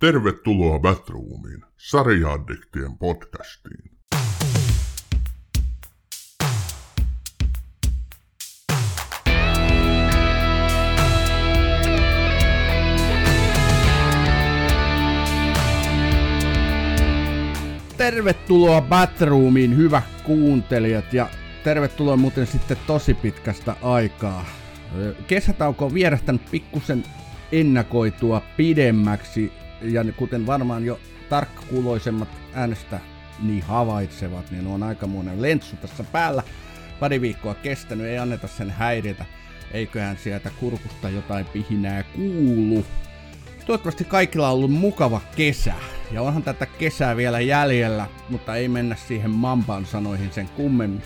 Tervetuloa Batroomiin, sarjaaddiktien podcastiin. Tervetuloa Batroomiin, hyvä kuuntelijat, ja tervetuloa muuten sitten tosi pitkästä aikaa. Kesätauko on vierähtänyt pikkusen ennakoitua pidemmäksi, ja kuten varmaan jo tarkkakuuloisemmat äänestä niin havaitsevat, niin on aikamoinen lentsu tässä päällä. Pari viikkoa kestänyt, ei anneta sen häiritä. Eiköhän sieltä kurkusta jotain pihinää kuulu. Toivottavasti kaikilla on ollut mukava kesä. Ja onhan tätä kesää vielä jäljellä, mutta ei mennä siihen Mampan sanoihin sen kummemmin.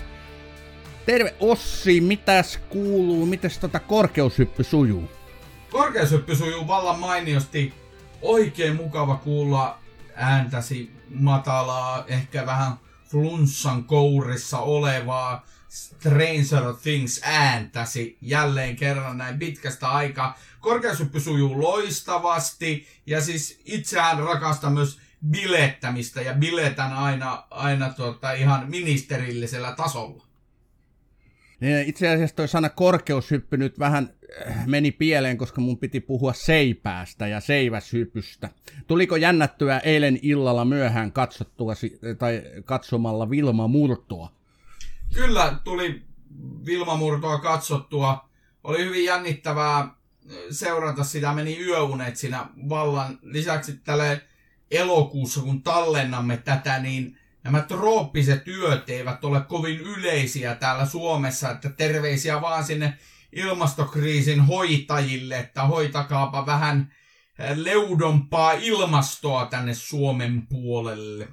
Terve Ossi, mitäs kuuluu? Mites tota korkeushyppy sujuu? Korkeushyppy sujuu vallan mainiosti. Oikein mukava kuulla ääntäsi matalaa, ehkä vähän flunssan kourissa olevaa Stranger Things ääntäsi jälleen kerran näin pitkästä aikaa. Korkeushyppy sujuu loistavasti ja siis itseään rakastan myös bilettämistä ja biletän aina, aina tuota, ihan ministerillisellä tasolla. Itse asiassa toi sana korkeushyppy nyt vähän äh, meni pieleen, koska mun piti puhua seipäästä ja seiväshypystä. Tuliko jännättyä eilen illalla myöhään katsottua tai katsomalla Vilma Murtoa? Kyllä tuli Vilma Murtoa katsottua. Oli hyvin jännittävää seurata sitä, meni yöunet siinä vallan. Lisäksi tälle elokuussa, kun tallennamme tätä, niin nämä trooppiset yöt eivät ole kovin yleisiä täällä Suomessa, että terveisiä vaan sinne ilmastokriisin hoitajille, että hoitakaapa vähän leudompaa ilmastoa tänne Suomen puolelle.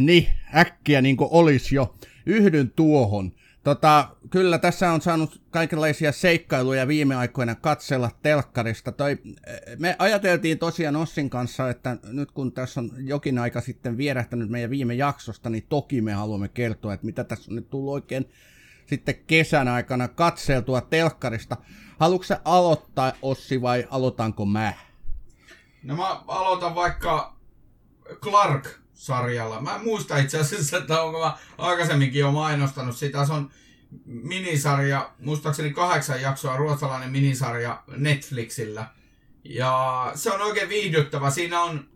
Niin, äkkiä niin kuin olisi jo. Yhdyn tuohon. Tota, kyllä tässä on saanut kaikenlaisia seikkailuja viime aikoina katsella telkkarista. Toi, me ajateltiin tosiaan Ossin kanssa, että nyt kun tässä on jokin aika sitten vierähtänyt meidän viime jaksosta, niin toki me haluamme kertoa, että mitä tässä on nyt tullut oikein sitten kesän aikana katseltua telkkarista. Haluatko aloittaa Ossi vai aloitanko mä? No mä aloitan vaikka Clark sarjalla. Mä en muista itse asiassa, että onko mä aikaisemminkin jo mainostanut sitä. Se on minisarja, muistaakseni kahdeksan jaksoa ruotsalainen minisarja Netflixillä. Ja se on oikein viihdyttävä. Siinä on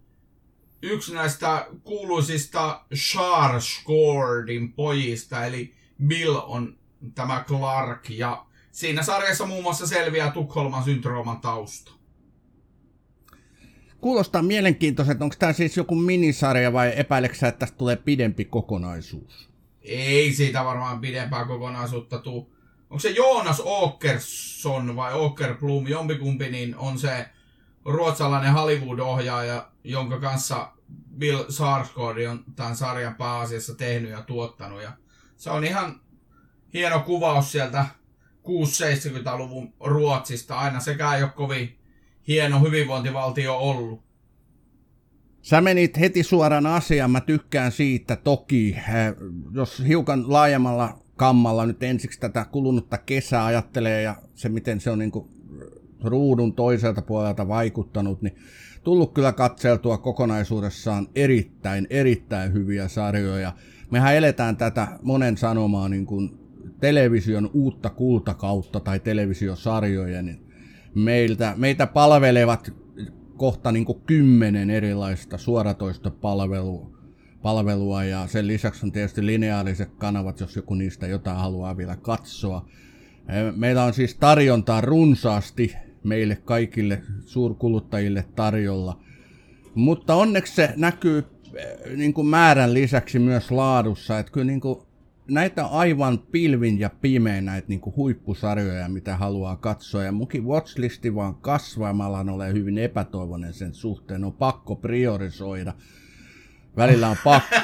yksi näistä kuuluisista Skarsgårdin pojista, eli Bill on tämä Clark. Ja siinä sarjassa muun muassa selviää Tukholman syndrooman tausta. Kuulostaa mielenkiintoiselta. Onko tämä siis joku minisarja vai epäileksä, että tästä tulee pidempi kokonaisuus? Ei siitä varmaan pidempää kokonaisuutta tule. Onko se Joonas Åkersson vai Åkerblom, jompikumpi, niin on se ruotsalainen Hollywood-ohjaaja, jonka kanssa Bill Sarsgaard on tämän sarjan pääasiassa tehnyt ja tuottanut. Ja se on ihan hieno kuvaus sieltä 6-70-luvun Ruotsista. Aina sekään ei ole kovin hieno hyvinvointivaltio ollut. Sä menit heti suoraan asiaan, mä tykkään siitä toki. Jos hiukan laajemmalla kammalla nyt ensiksi tätä kulunutta kesää ajattelee ja se miten se on niin kuin ruudun toiselta puolelta vaikuttanut, niin tullut kyllä katseltua kokonaisuudessaan erittäin, erittäin hyviä sarjoja. Mehän eletään tätä monen sanomaa niin kuin television uutta kultakautta tai televisiosarjoja, niin meiltä, meitä palvelevat kohta niin kuin kymmenen erilaista suoratoistopalvelua palvelua ja sen lisäksi on tietysti lineaaliset kanavat, jos joku niistä jotain haluaa vielä katsoa. Meillä on siis tarjontaa runsaasti meille kaikille suurkuluttajille tarjolla, mutta onneksi se näkyy niin kuin määrän lisäksi myös laadussa, että kyllä niin kuin näitä aivan pilvin ja pimein näitä niin kuin huippusarjoja, mitä haluaa katsoa. Ja munkin watchlisti vaan kasvaa. Mä alan ole hyvin epätoivoinen sen suhteen. On pakko priorisoida. Välillä on pakko,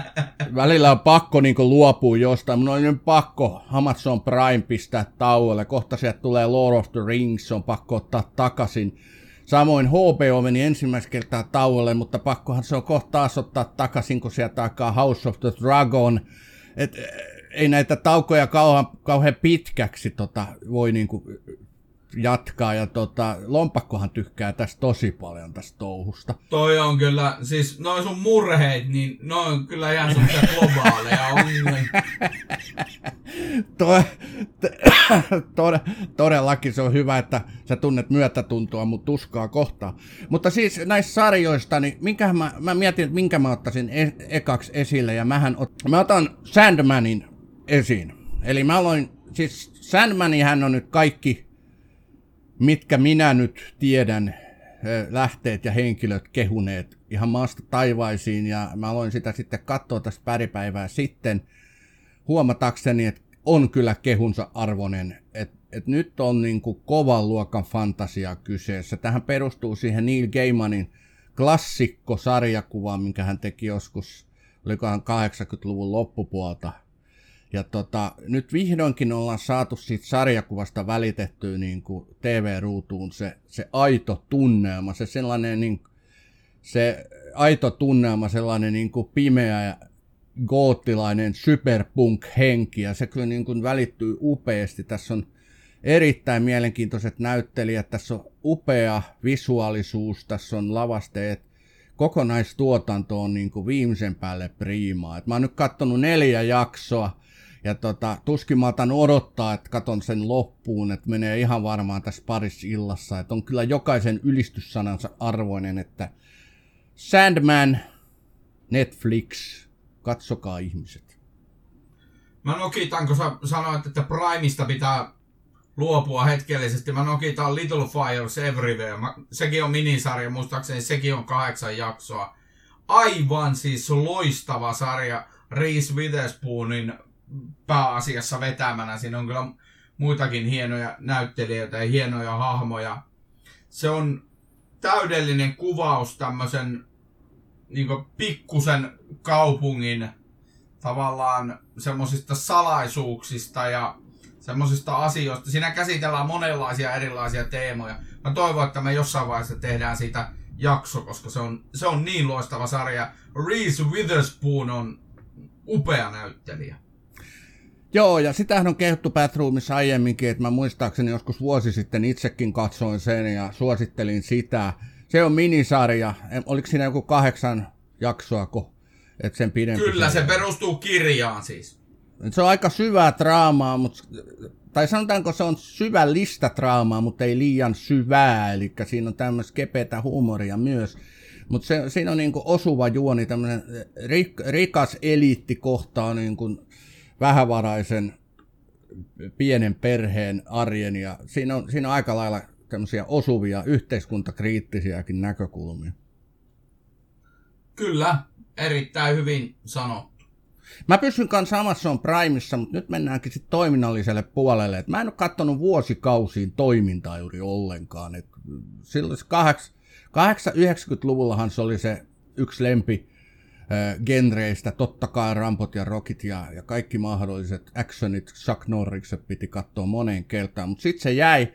välillä on pakko niin luopua jostain. Mun on nyt pakko Amazon Prime pistää tauolle. Kohta sieltä tulee Lord of the Rings, on pakko ottaa takaisin. Samoin HBO meni ensimmäistä kertaa tauolle, mutta pakkohan se on kohta taas ottaa takaisin, kun sieltä alkaa House of the Dragon – et, ei näitä taukoja kauhean, kauhean pitkäksi tota, voi niinku jatkaa. Ja tota, lompakkohan tykkää tästä tosi paljon tästä touhusta. Toi on kyllä, siis noin sun murheit, niin noin on kyllä ihan semmoisia globaaleja ongelmia. to, to, todellakin se on hyvä, että sä tunnet myötätuntoa, mutta tuskaa kohtaa. Mutta siis näistä sarjoista, niin minkä mä, mä mietin, että minkä mä ottaisin e- ekaksi esille, ja mähän ot, mä otan Sandmanin esiin. Eli mä aloin, siis Sandmanihän on nyt kaikki, mitkä minä nyt tiedän, lähteet ja henkilöt kehuneet ihan maasta taivaisiin, ja mä aloin sitä sitten katsoa tästä päripäivää sitten, huomatakseni, että on kyllä kehunsa arvoinen, että et nyt on niin kuin kovan luokan fantasia kyseessä. Tähän perustuu siihen Neil Gaimanin klassikko-sarjakuvaan, minkä hän teki joskus, olikohan 80-luvun loppupuolta. Ja tota, nyt vihdoinkin ollaan saatu siitä sarjakuvasta välitettyä niin kuin TV-ruutuun se, se aito tunnelma, se sellainen niin, se aito tunnelma, sellainen niin kuin pimeä ja goottilainen superpunk-henki, ja se kyllä niin kuin välittyy upeasti. Tässä on erittäin mielenkiintoiset näyttelijät, tässä on upea visuaalisuus, tässä on lavasteet, kokonaistuotanto on niin kuin viimeisen päälle priimaa. Et mä oon nyt katsonut neljä jaksoa, ja tota, tuskin mä otan odottaa, että katon sen loppuun, että menee ihan varmaan tässä parissa illassa. Että on kyllä jokaisen ylistyssanansa arvoinen, että Sandman, Netflix, Katsokaa ihmiset. Mä nokitan, kun sä sanoit, että Primeista pitää luopua hetkellisesti. Mä nokitan Little Fires Everywhere. Mä, sekin on minisarja, muistaakseni sekin on kahdeksan jaksoa. Aivan siis loistava sarja Reese Witherspoonin pääasiassa vetämänä. Siinä on kyllä muitakin hienoja näyttelijöitä ja hienoja hahmoja. Se on täydellinen kuvaus tämmöisen niin pikkusen kaupungin tavallaan semmoisista salaisuuksista ja semmoisista asioista. Siinä käsitellään monenlaisia erilaisia teemoja. Mä toivon, että me jossain vaiheessa tehdään siitä jakso, koska se on, se on niin loistava sarja. Reese Witherspoon on upea näyttelijä. Joo, ja sitähän on kehuttu Batroomissa aiemminkin, että mä muistaakseni joskus vuosi sitten itsekin katsoin sen ja suosittelin sitä. Se on minisarja. Oliko siinä joku kahdeksan jaksoa, kun et sen pidempi. Kyllä, se perustuu kirjaan siis. Se on aika syvää draamaa, mutta, tai sanotaanko se on syvällistä draamaa, mutta ei liian syvää, eli siinä on tämmöistä kepeätä huumoria myös. Mutta se, siinä on niinku osuva juoni, tämmöinen rik, rikas eliitti kohtaa niinku vähävaraisen pienen perheen arjen, ja siinä on, siinä on aika lailla tämmöisiä osuvia yhteiskuntakriittisiäkin näkökulmia. Kyllä, erittäin hyvin sanottu. Mä pysyn kanssa Amazon Primeissa, mutta nyt mennäänkin sitten toiminnalliselle puolelle. Et mä en ole katsonut vuosikausiin toimintaa juuri ollenkaan. Et silloin 80-90-luvullahan se oli se yksi lempi genreistä, totta kai Rampot ja Rockit ja, ja kaikki mahdolliset actionit, Chuck Norrikset piti katsoa moneen kertaan, mutta sitten se jäi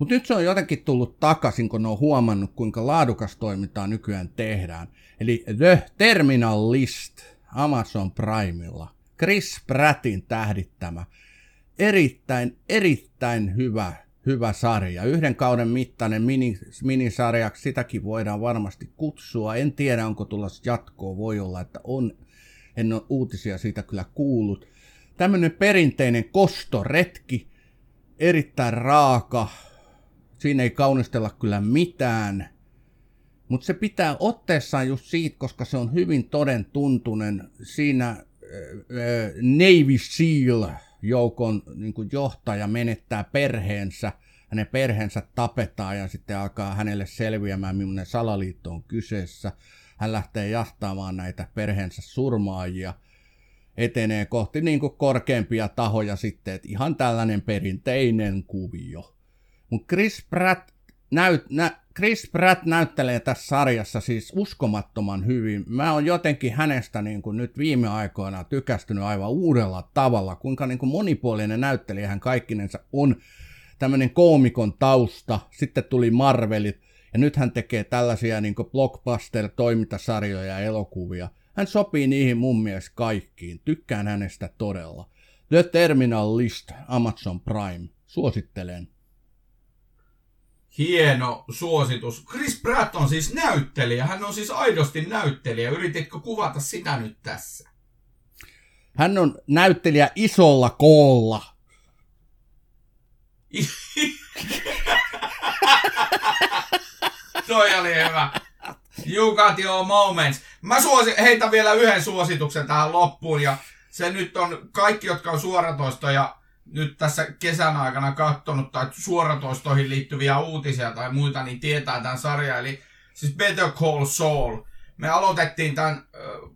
mutta nyt se on jotenkin tullut takaisin, kun on huomannut, kuinka laadukas toimintaa nykyään tehdään. Eli The Terminal List Amazon Primella. Chris Prattin tähdittämä. Erittäin, erittäin hyvä, hyvä sarja. Yhden kauden mittainen mini, minisarjaksi, sitäkin voidaan varmasti kutsua. En tiedä, onko tulossa jatkoa. Voi olla, että on. En ole uutisia siitä kyllä kuullut. Tämmöinen perinteinen kostoretki, erittäin raaka, Siinä ei kaunistella kyllä mitään. Mutta se pitää otteessaan just siitä, koska se on hyvin toden tuntunen. Siinä äh, Navy SEAL-joukon niin johtaja menettää perheensä, hänen perheensä tapetaan ja sitten alkaa hänelle selviämään, millainen salaliitto on kyseessä. Hän lähtee jahtaamaan näitä perheensä surmaajia, etenee kohti niin kuin korkeampia tahoja sitten, että ihan tällainen perinteinen kuvio. Mutta Chris Pratt, näyt, nä, Chris Pratt näyttelee tässä sarjassa siis uskomattoman hyvin. Mä oon jotenkin hänestä niin kuin nyt viime aikoina tykästynyt aivan uudella tavalla, kuinka niin kuin monipuolinen näyttelijä hän kaikkinensa on. Tämmöinen koomikon tausta, sitten tuli Marvelit, ja nyt hän tekee tällaisia niin blockbuster-toimintasarjoja ja elokuvia. Hän sopii niihin mun mielestä kaikkiin. Tykkään hänestä todella. The Terminal List, Amazon Prime. Suosittelen. Hieno suositus. Chris Pratt on siis näyttelijä. Hän on siis aidosti näyttelijä. Yrititkö kuvata sitä nyt tässä? Hän on näyttelijä isolla koolla. Toi oli hyvä. You got your moments. Mä suosi, heitä vielä yhden suosituksen tähän loppuun ja se nyt on kaikki, jotka on suoratoistoja nyt tässä kesän aikana katsonut tai suoratoistoihin liittyviä uutisia tai muita, niin tietää tämän sarjan. Eli siis Better Call Saul. Me aloitettiin tämän äh,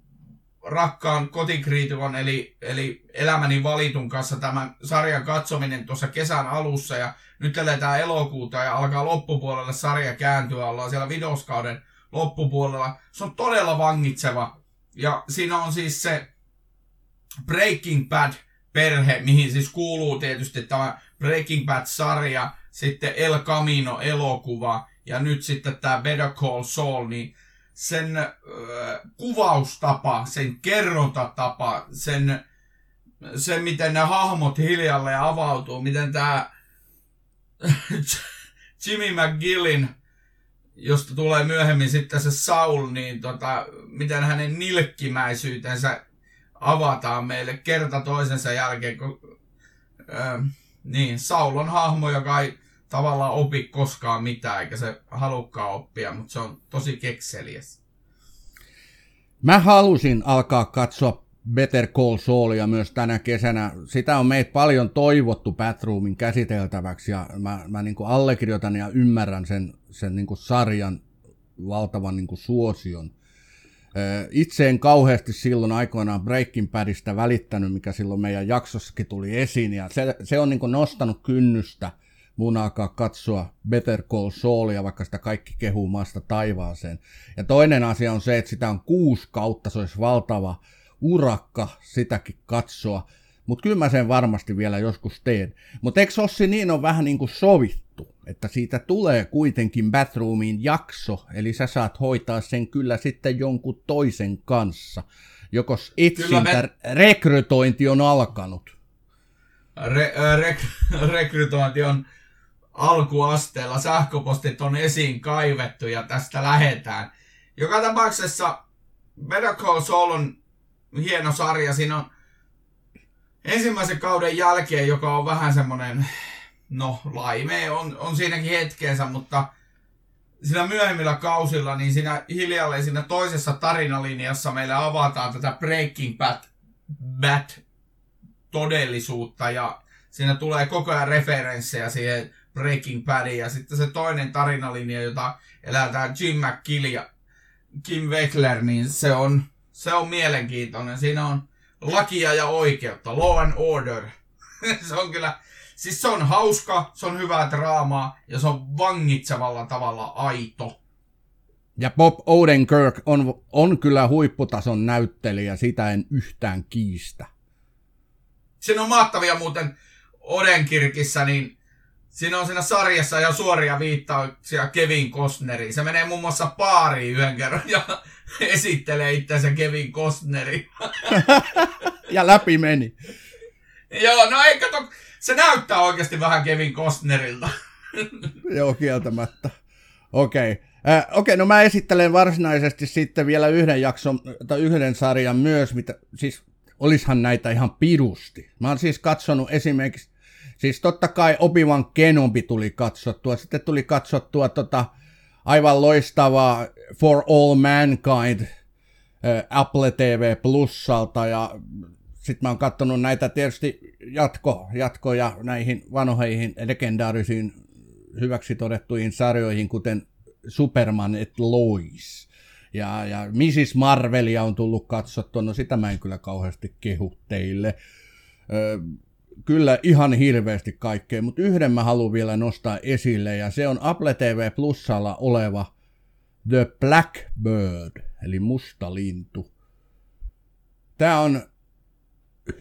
rakkaan kotikriitikon eli, eli elämäni valitun kanssa tämän sarjan katsominen tuossa kesän alussa ja nyt eletään elokuuta ja alkaa loppupuolelle sarja kääntyä, ollaan siellä vidoskauden loppupuolella. Se on todella vangitseva ja siinä on siis se Breaking Bad perhe, mihin siis kuuluu tietysti tämä Breaking Bad-sarja, sitten El Camino-elokuva ja nyt sitten tämä Better Call Saul, niin sen äh, kuvaustapa, sen kerrontatapa, sen, sen miten ne hahmot hiljalle avautuu, miten tämä Jimmy McGillin, josta tulee myöhemmin sitten se Saul, niin tota, miten hänen nilkkimäisyytensä avataan meille kerta toisensa jälkeen, kun äh, niin, Saul on hahmo, joka ei tavallaan opi koskaan mitään, eikä se halukkaan oppia, mutta se on tosi kekseliäs. Mä halusin alkaa katsoa Better Call Saulia myös tänä kesänä. Sitä on meitä paljon toivottu Batroomin käsiteltäväksi ja mä, mä niin kuin allekirjoitan ja ymmärrän sen, sen niin kuin sarjan valtavan niin kuin suosion. Itse en kauheasti silloin aikoinaan Breaking Badista välittänyt, mikä silloin meidän jaksossakin tuli esiin, ja se, se on niin nostanut kynnystä mun alkaa katsoa Better Call Saulia, vaikka sitä kaikki kehuu maasta taivaaseen. Ja toinen asia on se, että sitä on kuusi kautta, se olisi valtava urakka sitäkin katsoa, mutta kyllä mä sen varmasti vielä joskus teen. Mutta eikö Ossi niin on vähän niin kuin sovittu, että siitä tulee kuitenkin Bathroomiin jakso, eli sä saat hoitaa sen kyllä sitten jonkun toisen kanssa, joko etsintä, me... rekrytointi on alkanut. Re, re- rekrytointi on alkuasteella, sähköpostit on esiin kaivettu ja tästä lähetään. Joka tapauksessa Better Call Saul on hieno sarja. Siinä on ensimmäisen kauden jälkeen, joka on vähän semmonen, no laime on, on siinäkin hetkeensä, mutta siinä myöhemmillä kausilla, niin siinä hiljalleen siinä toisessa tarinalinjassa meille avataan tätä Breaking Bad, Bad todellisuutta ja siinä tulee koko ajan referenssejä siihen Breaking Badiin ja sitten se toinen tarinalinja, jota elätään Jim McKill ja Kim Weckler, niin se on, se on mielenkiintoinen. Siinä on lakia ja oikeutta, law and order. se on kyllä, siis se on hauska, se on hyvää draamaa ja se on vangitsevalla tavalla aito. Ja Bob Odenkirk on, on kyllä huipputason näyttelijä, sitä en yhtään kiistä. Siinä on mahtavia muuten Odenkirkissä, niin Siinä on siinä sarjassa jo suoria viittauksia Kevin Costneriin. Se menee muun muassa paariin yhden kerran ja esittelee itseänsä Kevin Costneri. ja läpi meni. Joo, no ei kato, se näyttää oikeasti vähän Kevin Costnerilta. Joo, kieltämättä. Okei. Okay. Äh, Okei, okay, no mä esittelen varsinaisesti sitten vielä yhden jakson, tai yhden sarjan myös, mitä, siis olishan näitä ihan pirusti. Mä oon siis katsonut esimerkiksi Siis totta kai Obi-Wan Kenobi tuli katsottua, sitten tuli katsottua tota, aivan loistavaa For All Mankind äh, Apple TV Plusalta ja sitten mä oon katsonut näitä tietysti jatko, jatkoja näihin vanhoihin legendaarisiin hyväksi todettuihin sarjoihin, kuten Superman et Lois. Ja, ja Mrs. Marvelia on tullut katsottua, no sitä mä en kyllä kauheasti kehu teille kyllä ihan hirveästi kaikkea, mutta yhden mä haluan vielä nostaa esille, ja se on Apple TV Plusalla oleva The Blackbird, eli musta lintu. Tämä on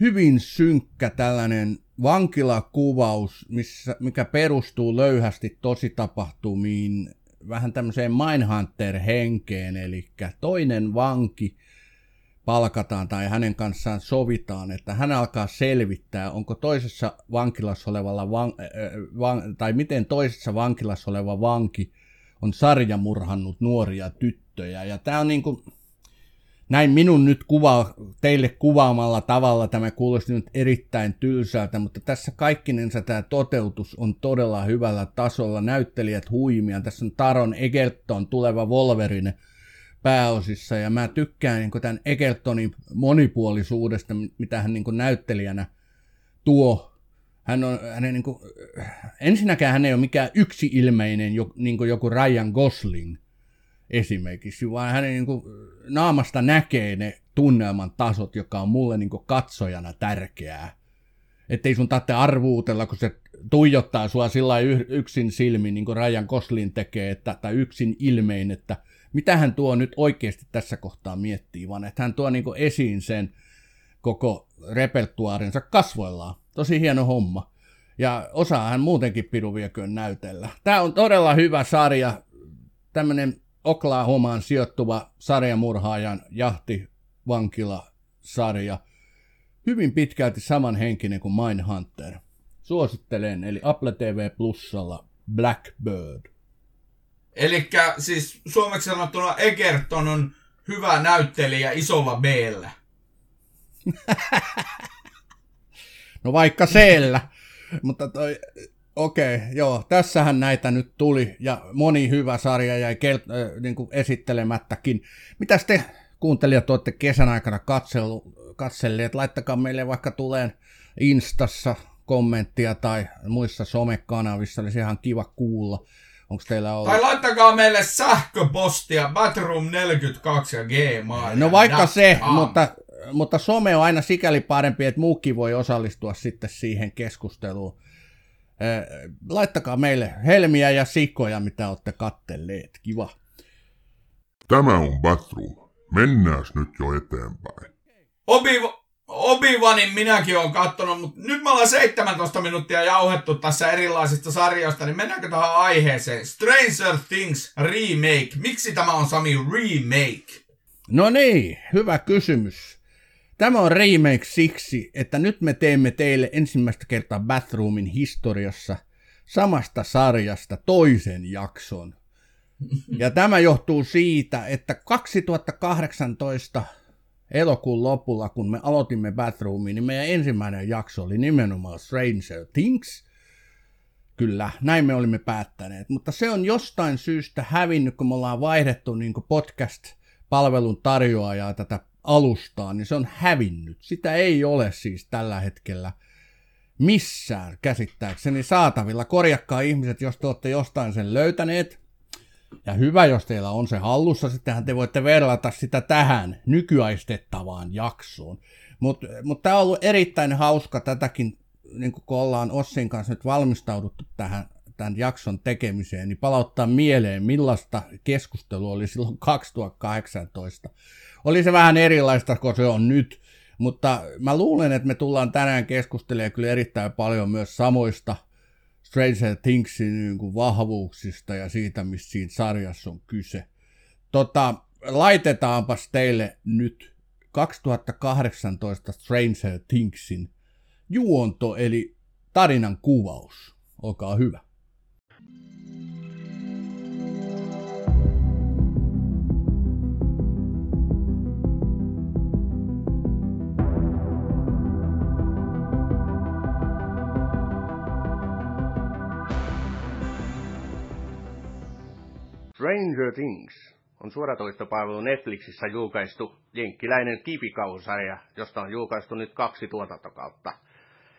hyvin synkkä tällainen vankilakuvaus, missä, mikä perustuu löyhästi tositapahtumiin, vähän tämmöiseen Mindhunter-henkeen, eli toinen vanki palkataan tai hänen kanssaan sovitaan, että hän alkaa selvittää, onko toisessa vankilassa olevalla van, äh, van, tai miten toisessa vankilassa oleva vanki on sarjamurhannut nuoria tyttöjä. Ja tämä on niin kuin, näin minun nyt kuva, teille kuvaamalla tavalla tämä kuulosti nyt erittäin tylsältä, mutta tässä kaikkinensa tämä toteutus on todella hyvällä tasolla. Näyttelijät huimia. Tässä on Taron Egerton, tuleva Wolverine pääosissa, ja mä tykkään niin tämän Egertonin monipuolisuudesta, mitä hän niin näyttelijänä tuo. Hän on, hänen, niin kuin, ensinnäkään hän ei ole mikään yksi ilmeinen, niin kuin joku Ryan Gosling, esimerkiksi, vaan hänen niin kuin, naamasta näkee ne tunnelman tasot, joka on mulle niin kuin, katsojana tärkeää. Että ei sun tarvitse arvuutella, kun se tuijottaa sua sillä yksin silmin, niin kuin Rajan Koslin tekee, että, tai yksin ilmein, että mitä hän tuo nyt oikeasti tässä kohtaa miettii, vaan että hän tuo niin kuin, esiin sen koko repertuaarinsa kasvoillaan. Tosi hieno homma. Ja osaa hän muutenkin piru vieköön näytellä. Tämä on todella hyvä sarja, tämmöinen Oklahomaan sijoittuva sarjamurhaajan jahtivankila-sarja. Hyvin pitkälti samanhenkinen kuin Mindhunter. Suosittelen, eli Apple TV Plusalla Blackbird. Eli siis suomeksi sanottuna Egerton on hyvä näyttelijä isolla b no vaikka siellä. Mutta toi Okei, okay, joo, tässähän näitä nyt tuli ja moni hyvä sarja jäi kel- äh, niin kuin esittelemättäkin. Mitäs te kuuntelijat olette kesän aikana katsellu, katselleet? Laittakaa meille vaikka tuleen Instassa kommenttia tai muissa somekanavissa, olisi ihan kiva kuulla. Onko teillä ollut... Tai laittakaa meille sähköpostia batroom42 ja gmail. No vaikka se, mutta, mutta some on aina sikäli parempi, että muukin voi osallistua sitten siihen keskusteluun. Laittakaa meille helmiä ja sikoja, mitä olette kattelleet. Kiva. Tämä on Batroom. Mennääs nyt jo eteenpäin. Obi, Obi-Wanin minäkin olen katsonut, mutta nyt me ollaan 17 minuuttia jauhettu tässä erilaisista sarjoista, niin mennäänkö tähän aiheeseen? Stranger Things remake. Miksi tämä on Sami remake? No niin, hyvä kysymys. Tämä on remake siksi, että nyt me teemme teille ensimmäistä kertaa Bathroomin historiassa samasta sarjasta toisen jakson. Ja tämä johtuu siitä, että 2018 elokuun lopulla, kun me aloitimme Bathroomin, niin meidän ensimmäinen jakso oli nimenomaan Stranger Things. Kyllä, näin me olimme päättäneet, mutta se on jostain syystä hävinnyt, kun me ollaan vaihdettu niin podcast-palvelun tarjoajaa tätä alustaa, niin se on hävinnyt. Sitä ei ole siis tällä hetkellä missään käsittääkseni saatavilla. Korjakkaa ihmiset, jos te olette jostain sen löytäneet. Ja hyvä, jos teillä on se hallussa, sittenhän te voitte verrata sitä tähän nykyaistettavaan jaksoon. Mutta mut tämä on ollut erittäin hauska tätäkin, niin kun ollaan Ossin kanssa nyt valmistauduttu tähän tämän jakson tekemiseen, niin palauttaa mieleen, millaista keskustelua oli silloin 2018 oli se vähän erilaista kuin se on nyt, mutta mä luulen, että me tullaan tänään keskustelemaan kyllä erittäin paljon myös samoista Stranger Thingsin niin kuin vahvuuksista ja siitä, missä siinä sarjassa on kyse. Tota, laitetaanpas teille nyt 2018 Stranger Thingsin juonto, eli tarinan kuvaus. Olkaa hyvä. Stranger Things on suoratoistopalvelu Netflixissä julkaistu jenkkiläinen kipikausarja, josta on julkaistu nyt kaksi tuotantokautta.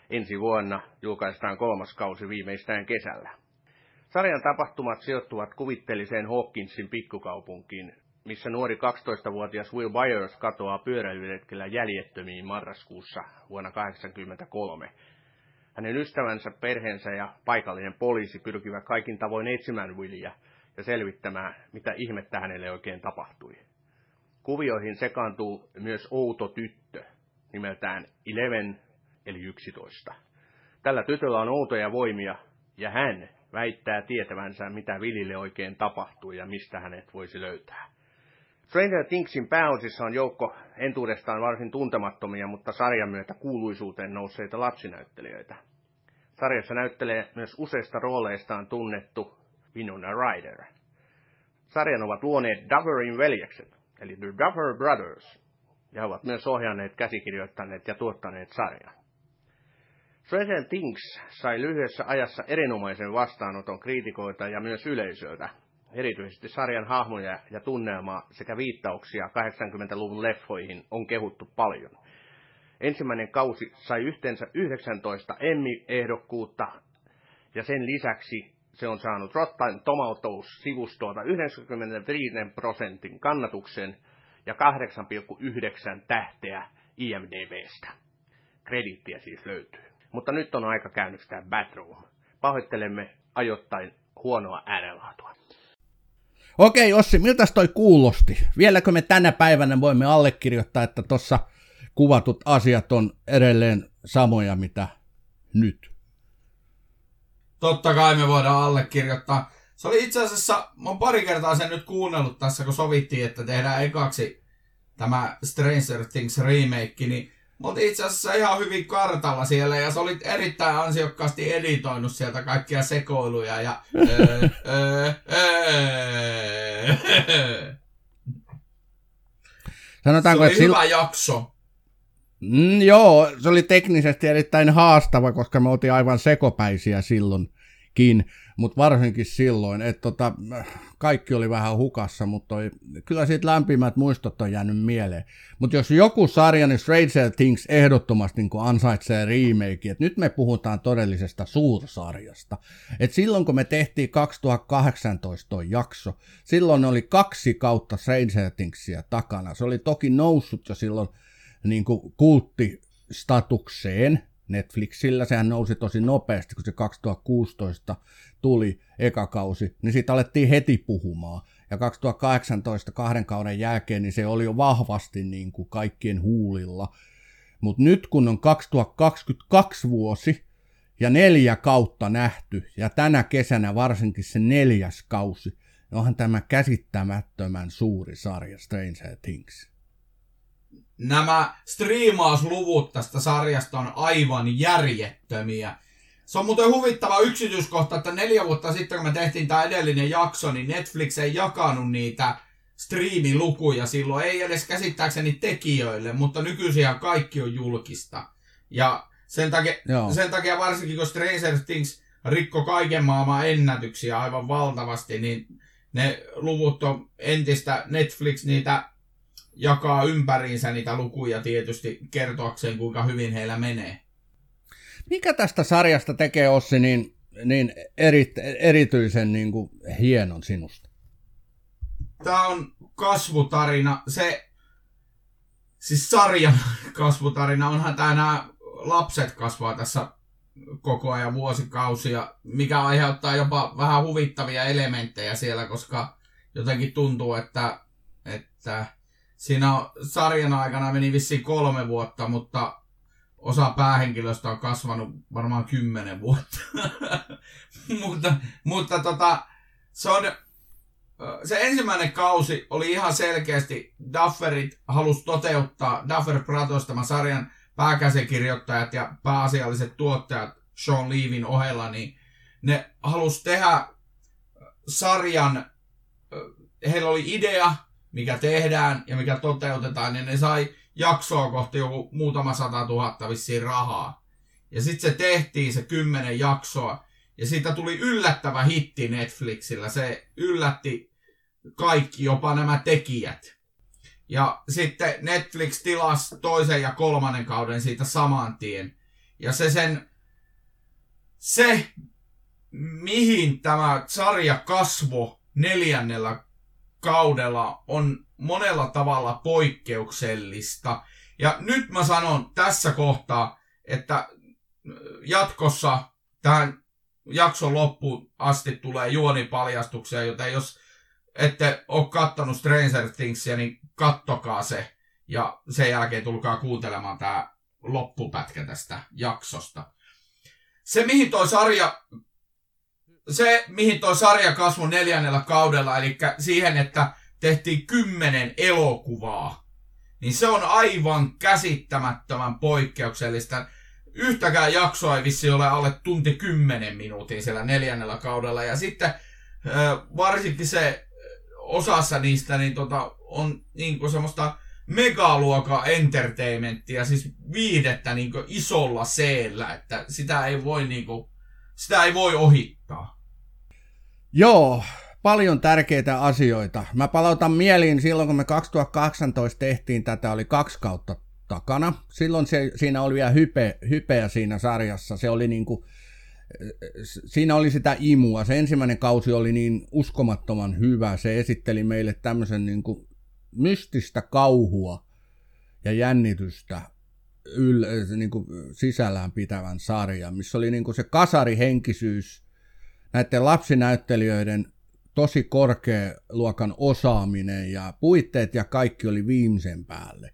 Ensi vuonna julkaistaan kolmas kausi viimeistään kesällä. Sarjan tapahtumat sijoittuvat kuvitteelliseen Hawkinsin pikkukaupunkiin, missä nuori 12-vuotias Will Byers katoaa pyöräilyretkellä jäljettömiin marraskuussa vuonna 1983. Hänen ystävänsä, perheensä ja paikallinen poliisi pyrkivät kaikin tavoin etsimään Willia – ja selvittämään, mitä ihmettä hänelle oikein tapahtui. Kuvioihin sekaantuu myös outo tyttö, nimeltään Eleven, eli 11. Tällä tytöllä on outoja voimia, ja hän väittää tietävänsä, mitä Vilille oikein tapahtui ja mistä hänet voisi löytää. Stranger Thingsin pääosissa on joukko entuudestaan varsin tuntemattomia, mutta sarjan myötä kuuluisuuteen nousseita lapsinäyttelijöitä. Sarjassa näyttelee myös useista rooleistaan tunnettu Winona Ryder. Sarjan ovat luoneet Dufferin veljekset, eli The Duffer Brothers, ja ovat myös ohjanneet, käsikirjoittaneet ja tuottaneet sarjan. Stranger Things sai lyhyessä ajassa erinomaisen vastaanoton kriitikoilta ja myös yleisöltä, Erityisesti sarjan hahmoja ja tunnelmaa sekä viittauksia 80-luvun leffoihin on kehuttu paljon. Ensimmäinen kausi sai yhteensä 19 Emmy-ehdokkuutta ja sen lisäksi se on saanut Rotten Tomatoes-sivustolta 95 prosentin kannatuksen ja 8,9 tähteä IMDBstä. Krediittiä siis löytyy. Mutta nyt on aika käynnistää Batroom. Pahoittelemme ajoittain huonoa äänenlaatua. Okei Ossi, miltä toi kuulosti? Vieläkö me tänä päivänä voimme allekirjoittaa, että tuossa kuvatut asiat on edelleen samoja mitä nyt? Totta kai me voidaan allekirjoittaa. Se oli itse asiassa, mä oon pari kertaa sen nyt kuunnellut tässä, kun sovittiin, että tehdään ekaksi tämä Stranger Things remake, niin Mä oltiin itse asiassa ihan hyvin kartalla siellä ja sä olit erittäin ansiokkaasti editoinut sieltä kaikkia sekoiluja ja... öö, öö, öö. Sanotaanko, se oli että hyvä sil... jakso. Mm, joo, se oli teknisesti erittäin haastava, koska me oltiin aivan sekopäisiä silloinkin mutta varsinkin silloin, että tota, kaikki oli vähän hukassa, mutta toi, kyllä siitä lämpimät muistot on jäänyt mieleen. Mutta jos joku sarja, niin Stranger Things ehdottomasti niin ansaitsee remake, että nyt me puhutaan todellisesta suursarjasta. Et silloin kun me tehtiin 2018 toi jakso, silloin oli kaksi kautta Stranger Thingsia takana. Se oli toki noussut jo silloin niin kulttistatukseen, Netflixillä, sehän nousi tosi nopeasti, kun se 2016 tuli eka kausi, niin siitä alettiin heti puhumaan. Ja 2018 kahden kauden jälkeen, niin se oli jo vahvasti niin kuin kaikkien huulilla. Mutta nyt kun on 2022 vuosi ja neljä kautta nähty, ja tänä kesänä varsinkin se neljäs kausi, niin onhan tämä käsittämättömän suuri sarja Stranger Things nämä striimausluvut tästä sarjasta on aivan järjettömiä. Se on muuten huvittava yksityiskohta, että neljä vuotta sitten, kun me tehtiin tämä edellinen jakso, niin Netflix ei jakanut niitä striimilukuja silloin, ei edes käsittääkseni tekijöille, mutta nykyisin kaikki on julkista. Ja sen takia, sen takia varsinkin, kun Stranger Things rikko kaiken maailman ennätyksiä aivan valtavasti, niin ne luvut on entistä Netflix niitä jakaa ympäriinsä niitä lukuja tietysti kertoakseen, kuinka hyvin heillä menee. Mikä tästä sarjasta tekee Ossi niin, niin eri, erityisen niin kuin hienon sinusta? Tämä on kasvutarina. Se, siis sarjan kasvutarina, onhan tämä nämä lapset kasvaa tässä koko ajan vuosikausia, mikä aiheuttaa jopa vähän huvittavia elementtejä siellä, koska jotenkin tuntuu, että, että siinä on, sarjan aikana meni vissiin kolme vuotta, mutta osa päähenkilöstä on kasvanut varmaan kymmenen vuotta. mutta mutta tota, se on, se ensimmäinen kausi oli ihan selkeästi, Dufferit halusi toteuttaa, Duffer Pratos, tämä sarjan pääkäsikirjoittajat ja pääasialliset tuottajat Sean Leavin ohella, niin ne halusi tehdä sarjan, heillä oli idea, mikä tehdään ja mikä toteutetaan, niin ne sai jaksoa kohti joku muutama sata tuhatta vissiin rahaa. Ja sitten se tehtiin se kymmenen jaksoa. Ja siitä tuli yllättävä hitti Netflixillä. Se yllätti kaikki, jopa nämä tekijät. Ja sitten Netflix tilasi toisen ja kolmannen kauden siitä saman tien. Ja se sen, se mihin tämä sarja kasvo neljännellä kaudella on monella tavalla poikkeuksellista. Ja nyt mä sanon tässä kohtaa, että jatkossa tähän jakson loppuun asti tulee juonipaljastuksia, joten jos ette ole kattonut Stranger Thingsia, niin kattokaa se. Ja sen jälkeen tulkaa kuuntelemaan tämä loppupätkä tästä jaksosta. Se, mihin toi sarja se, mihin tuo sarja kasvoi neljännellä kaudella, eli siihen, että tehtiin kymmenen elokuvaa. Niin se on aivan käsittämättömän poikkeuksellista. Yhtäkään jaksoa ei vissi ole alle tunti kymmenen minuutin siellä neljännellä kaudella. Ja sitten varsinkin se osassa niistä niin tota, on niin kuin semmoista megaluokan entertainmenttia, siis viidettä niin isolla c että sitä ei voi niin kuin, sitä ei voi ohittaa. Joo, paljon tärkeitä asioita. Mä palautan mieliin silloin, kun me 2018 tehtiin tätä, oli kaksi kautta takana. Silloin se, siinä oli vielä hype, hypeä siinä sarjassa. Se oli niin kuin, siinä oli sitä imua. Se ensimmäinen kausi oli niin uskomattoman hyvä. Se esitteli meille tämmöisen niin kuin mystistä kauhua ja jännitystä yl, niin kuin sisällään pitävän sarjan, missä oli niin kuin se kasarihenkisyys, näiden lapsinäyttelijöiden tosi korkealuokan osaaminen ja puitteet ja kaikki oli viimeisen päälle.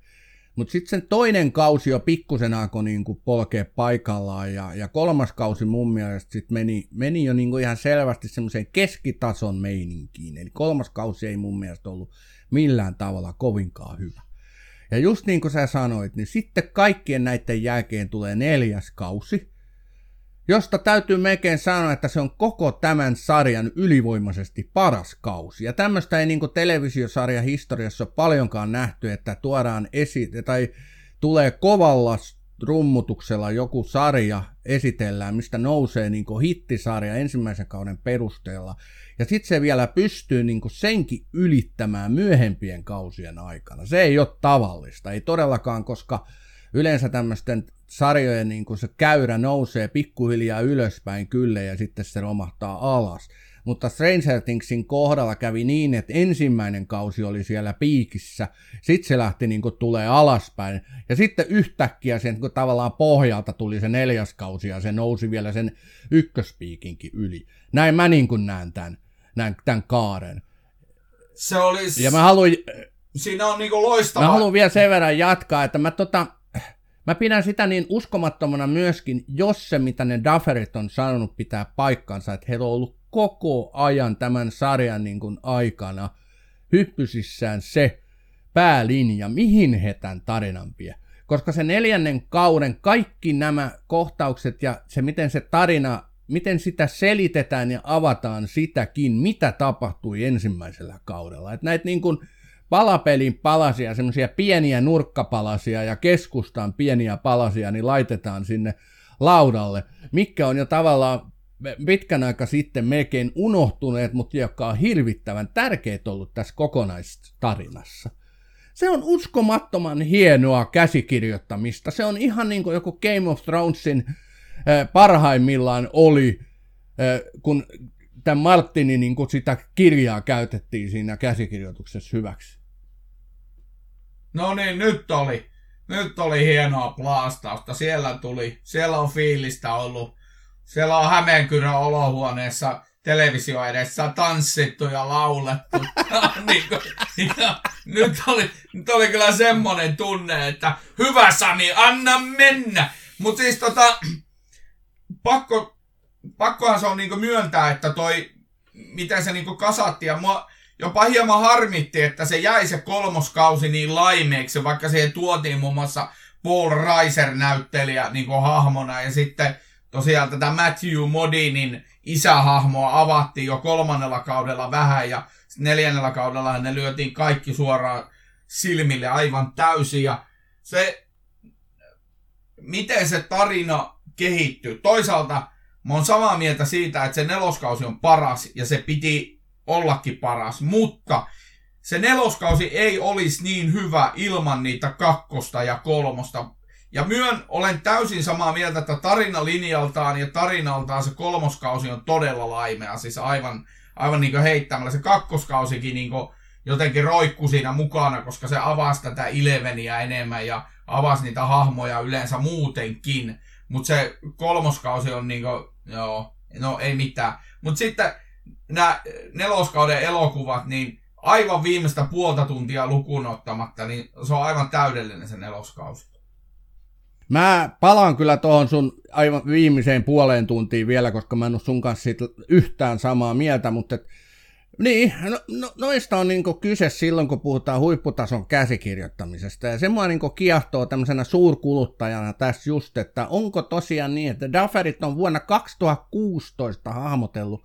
Mutta sitten sen toinen kausi jo pikkusen alkoi niinku polkea paikallaan ja, ja kolmas kausi mun mielestä sit meni, meni jo niinku ihan selvästi semmoiseen keskitason meininkiin. Eli kolmas kausi ei mun mielestä ollut millään tavalla kovinkaan hyvä. Ja just niin kuin sä sanoit, niin sitten kaikkien näiden jälkeen tulee neljäs kausi, josta täytyy melkein sanoa, että se on koko tämän sarjan ylivoimaisesti paras kausi. Ja tämmöistä ei niin televisiosarja historiassa ole paljonkaan nähty, että tuodaan esi- tai tulee kovalla rummutuksella joku sarja esitellään, mistä nousee niin hittisarja ensimmäisen kauden perusteella. Ja sitten se vielä pystyy niin senkin ylittämään myöhempien kausien aikana. Se ei ole tavallista, ei todellakaan, koska yleensä tämmöisten sarjojen niin se käyrä nousee pikkuhiljaa ylöspäin kyllä ja sitten se romahtaa alas. Mutta Stranger Thingsin kohdalla kävi niin, että ensimmäinen kausi oli siellä piikissä, sitten se lähti niin kuin tulee alaspäin, ja sitten yhtäkkiä sen niin tavallaan pohjalta tuli se neljäs kausi, ja se nousi vielä sen ykköspiikinkin yli. Näin mä niin kuin näen tämän, näen tämän kaaren. Se olisi... Ja mä haluin... Siinä on niin loistava... Mä haluan vielä sen verran jatkaa, että mä tota, Mä pidän sitä niin uskomattomana myöskin, jos se mitä ne Dufferit on sanonut pitää paikkansa, että heillä on ollut koko ajan tämän sarjan niin kuin aikana hyppysissään se päälinja, mihin he tämän tarinan vie. Koska se neljännen kauden kaikki nämä kohtaukset ja se miten se tarina, miten sitä selitetään ja avataan sitäkin, mitä tapahtui ensimmäisellä kaudella. Että näitä niin kuin, palapelin palasia, semmoisia pieniä nurkkapalasia ja keskustan pieniä palasia, niin laitetaan sinne laudalle, mikä on jo tavallaan pitkän aika sitten melkein unohtuneet, mutta jotka on hirvittävän tärkeät ollut tässä kokonaistarinassa. Se on uskomattoman hienoa käsikirjoittamista. Se on ihan niin kuin joku Game of Thronesin parhaimmillaan oli, kun tämän Martinin niin kuin sitä kirjaa käytettiin siinä käsikirjoituksessa hyväksi. No niin, nyt oli. Nyt oli hienoa plastausta. Siellä tuli, siellä on fiilistä ollut. Siellä on Hämeenkyrön olohuoneessa televisio edessä tanssittu ja laulettu. niin kuin, ja nyt, oli, nyt oli kyllä semmonen tunne, että hyvä Sami, anna mennä. Mutta siis tota, pakko, pakkohan se on niinku myöntää, että toi, miten se niinku kasatti ja mua, jopa hieman harmitti, että se jäi se kolmoskausi niin laimeeksi, vaikka siihen tuotiin muun muassa Paul Reiser näyttelijä niin hahmona ja sitten tosiaan tätä Matthew Modinin isähahmoa avattiin jo kolmannella kaudella vähän ja neljännellä kaudella ne lyötiin kaikki suoraan silmille aivan täysin ja se, miten se tarina kehittyy. Toisaalta mä oon samaa mieltä siitä, että se neloskausi on paras ja se piti ollakin paras, mutta se neloskausi ei olisi niin hyvä ilman niitä kakkosta ja kolmosta. Ja myön olen täysin samaa mieltä, että tarinalinjaltaan ja tarinaltaan se kolmoskausi on todella laimea. Siis aivan, aivan niin kuin heittämällä. Se kakkoskausikin niin kuin jotenkin roikku siinä mukana, koska se avasi tätä Ileveniä enemmän ja avasi niitä hahmoja yleensä muutenkin. Mutta se kolmoskausi on niin kuin, joo, no ei mitään. Mutta sitten nämä neloskauden elokuvat, niin aivan viimeistä puolta tuntia lukuun ottamatta, niin se on aivan täydellinen se neloskausi. Mä palaan kyllä tuohon sun aivan viimeiseen puoleen tuntiin vielä, koska mä en ole sun kanssa siitä yhtään samaa mieltä, mutta et, Niin, no, no, noista on niin kyse silloin, kun puhutaan huipputason käsikirjoittamisesta. Ja se mua niin kiehtoo tämmöisenä suurkuluttajana tässä just, että onko tosiaan niin, että Dufferit on vuonna 2016 hahmotellut,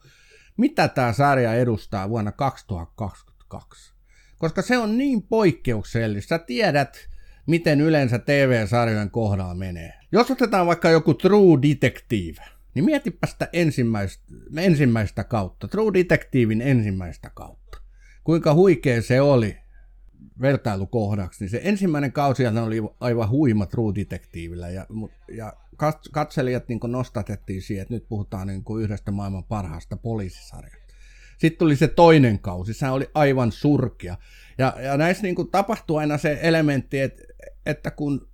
mitä tämä sarja edustaa vuonna 2022. Koska se on niin poikkeuksellista. Sä tiedät, miten yleensä TV-sarjojen kohdalla menee. Jos otetaan vaikka joku True Detective, niin mietipä sitä ensimmäistä, ensimmäistä kautta, True Detectivein ensimmäistä kautta. Kuinka huikea se oli vertailukohdaksi, niin se ensimmäinen kausi oli aivan huima True Detectivellä ja, ja katselijat niin nostatettiin siihen, että nyt puhutaan niin yhdestä maailman parhaasta poliisisarjasta. Sitten tuli se toinen kausi, se oli aivan surkea. Ja, ja näissä niin kuin tapahtui aina se elementti, että, että kun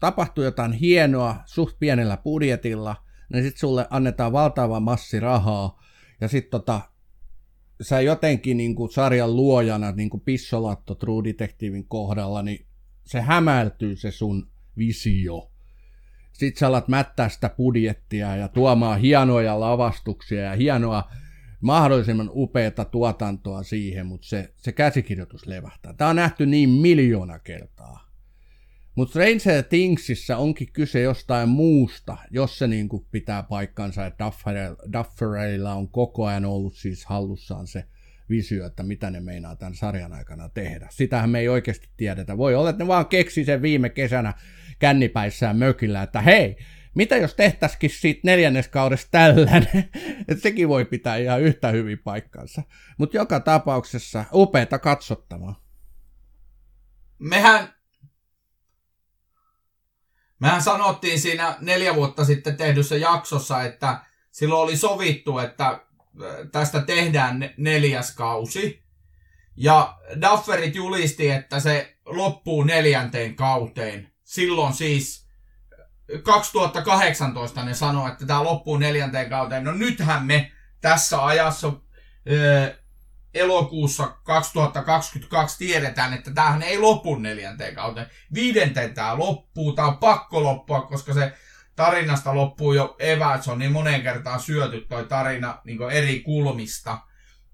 tapahtuu jotain hienoa suht pienellä budjetilla – niin sitten sulle annetaan valtava massi rahaa, ja sitten tota, sä jotenkin niin kuin sarjan luojana, niin kuin Pissolatto True Detectivein kohdalla, niin se hämältyy se sun visio. Sitten sä alat mättää sitä budjettia ja tuomaan hienoja lavastuksia ja hienoa, mahdollisimman upeata tuotantoa siihen, mutta se, se käsikirjoitus levähtää. Tämä on nähty niin miljoona kertaa. Mutta Stranger Thingsissä onkin kyse jostain muusta, jos se niinku pitää paikkansa, että Duffereilla on koko ajan ollut siis hallussaan se visio, että mitä ne meinaa tämän sarjan aikana tehdä. Sitähän me ei oikeasti tiedetä. Voi olla, että ne vaan keksi sen viime kesänä kännipäissään mökillä, että hei, mitä jos tehtäisikin siitä neljänneskaudesta tällainen, että sekin voi pitää ihan yhtä hyvin paikkansa. Mutta joka tapauksessa upeata katsottavaa. Mehän Mehän sanottiin siinä neljä vuotta sitten tehdyssä jaksossa, että silloin oli sovittu, että tästä tehdään neljäs kausi. Ja Dufferit julisti, että se loppuu neljänteen kauteen. Silloin siis 2018 ne sanoi, että tämä loppuu neljänteen kauteen. No nythän me tässä ajassa elokuussa 2022 tiedetään, että tämähän ei lopu neljänteen kauteen. Viidenteen tämä loppuu, tämä on pakko loppua, koska se tarinasta loppuu jo eväät, se on niin moneen kertaan syöty toi tarina niin eri kulmista,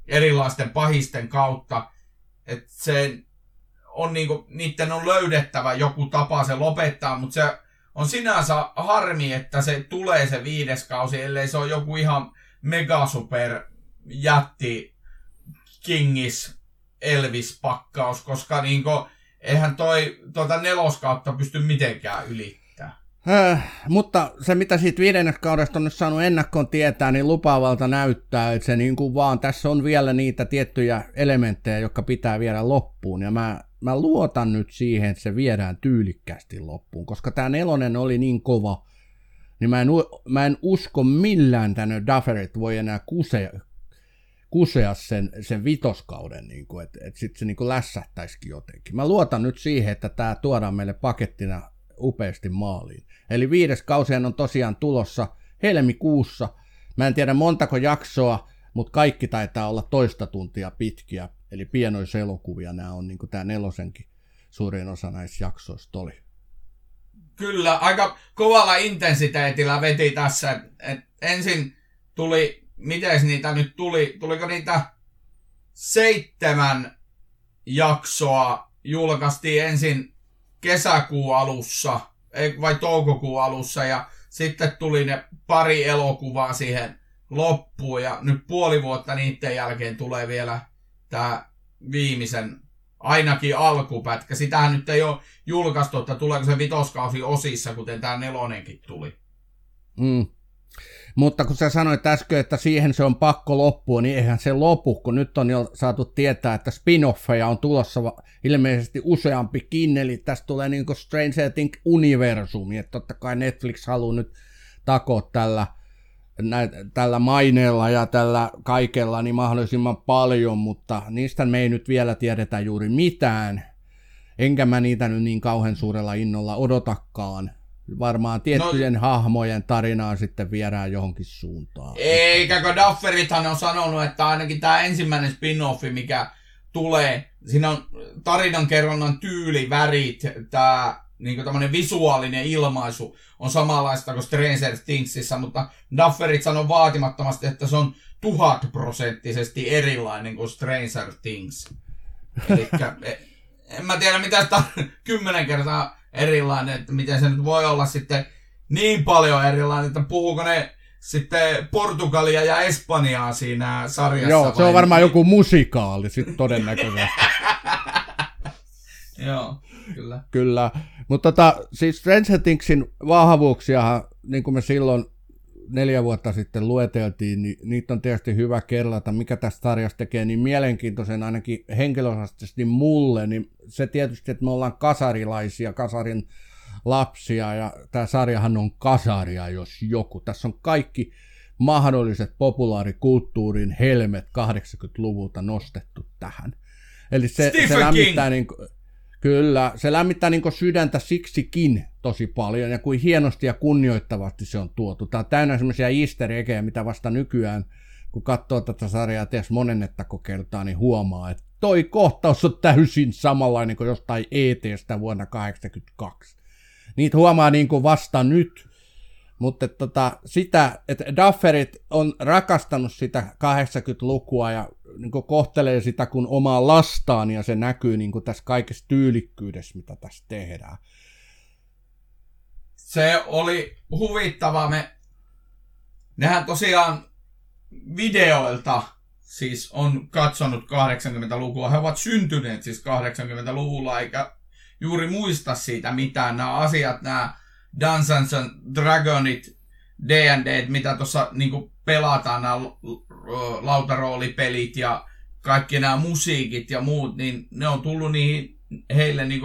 erilaisten pahisten kautta, että se on niin kuin, niiden on löydettävä joku tapa se lopettaa, mutta se on sinänsä harmi, että se tulee se viides kausi, ellei se ole joku ihan mega super jätti Kingis Elvis-pakkaus, koska niinku, eihän toi tuota neloskautta pysty mitenkään ylittämään. Äh, mutta se mitä siitä viidennestä kaudesta on nyt saanut ennakkoon tietää, niin lupaavalta näyttää, että se niin kuin vaan tässä on vielä niitä tiettyjä elementtejä, jotka pitää viedä loppuun. Ja mä, mä luotan nyt siihen, että se viedään tyylikkästi loppuun, koska tämä nelonen oli niin kova, niin mä en, mä en usko millään tänne Dufferit voi enää kuse, kusea sen, sen vitoskauden, niin että, että sitten se niin lässähtäisikin jotenkin. Mä luotan nyt siihen, että tämä tuodaan meille pakettina upeasti maaliin. Eli viides kausihan on tosiaan tulossa helmikuussa. Mä en tiedä montako jaksoa, mutta kaikki taitaa olla toista tuntia pitkiä. Eli pienoiselokuvia nämä on, niin kuin tämä nelosenkin suurin osa näistä jaksoista oli. Kyllä, aika kovalla intensiteetillä veti tässä. Et ensin tuli miten niitä nyt tuli, tuliko niitä seitsemän jaksoa julkaistiin ensin kesäkuun alussa, vai toukokuun alussa, ja sitten tuli ne pari elokuvaa siihen loppuun, ja nyt puoli vuotta niiden jälkeen tulee vielä tämä viimeisen, ainakin alkupätkä. Sitähän nyt ei ole julkaistu, että tuleeko se vitoskausi osissa, kuten tämä nelonenkin tuli. Mm. Mutta kun sä sanoit äsken, että siihen se on pakko loppua, niin eihän se lopu, kun nyt on jo saatu tietää, että spin-offeja on tulossa ilmeisesti useampikin, eli tästä tulee niin kuin Stranger Things universumi, että totta kai Netflix haluaa nyt takoa tällä, nä, tällä maineella ja tällä kaikella niin mahdollisimman paljon, mutta niistä me ei nyt vielä tiedetä juuri mitään, enkä mä niitä nyt niin kauhean suurella innolla odotakaan, varmaan tiettyjen no, hahmojen tarinaa sitten viedään johonkin suuntaan. Eikä, kun Dufferithan on sanonut, että ainakin tämä ensimmäinen spin-offi, mikä tulee, siinä on tarinankerronnan tyyli, värit, tämä niin kuin visuaalinen ilmaisu on samanlaista kuin Stranger Thingsissa, mutta Dufferit sanoo vaatimattomasti, että se on tuhat prosenttisesti erilainen kuin Stranger Things. Eli e, en mä tiedä mitä sitä kymmenen kertaa erilainen, että miten se nyt voi olla sitten niin paljon erilainen, että puhuuko ne sitten Portugalia ja Espanjaa siinä sarjassa. Joo, se on varmaan joku musikaali sitten todennäköisesti. Joo, kyllä. Kyllä, mutta tota, siis Stranger Thingsin vahvuuksia, niin kuin me silloin neljä vuotta sitten lueteltiin, niin niitä on tietysti hyvä kerrata, mikä tästä sarjasta tekee niin mielenkiintoisen ainakin henkilökohtaisesti mulle, niin se tietysti, että me ollaan kasarilaisia, kasarin lapsia, ja tämä sarjahan on kasaria, jos joku. Tässä on kaikki mahdolliset populaarikulttuurin helmet 80-luvulta nostettu tähän. Eli se, se lämmittää niin, Kyllä, se lämmittää niin sydäntä siksikin tosi paljon, ja kuin hienosti ja kunnioittavasti se on tuotu. Tämä on täynnä sellaisia easter eggejä, mitä vasta nykyään, kun katsoo tätä sarjaa ties monennetta kertaa, niin huomaa, että toi kohtaus on täysin samanlainen kuin jostain ETstä vuonna 1982. Niitä huomaa niin kuin vasta nyt, mutta tota, sitä, että Dufferit on rakastanut sitä 80-lukua ja niin kohtelee sitä kuin omaa lastaan ja se näkyy niin tässä kaikessa tyylikkyydessä, mitä tässä tehdään. Se oli huvittava. Me, nehän tosiaan videoilta siis on katsonut 80-lukua. He ovat syntyneet siis 80-luvulla eikä juuri muista siitä mitään. Nämä asiat, nämä Dungeons and Dragonit, D&D, mitä tuossa niin pelataan, nämä lautaroolipelit ja kaikki nämä musiikit ja muut, niin ne on tullut niihin heille niin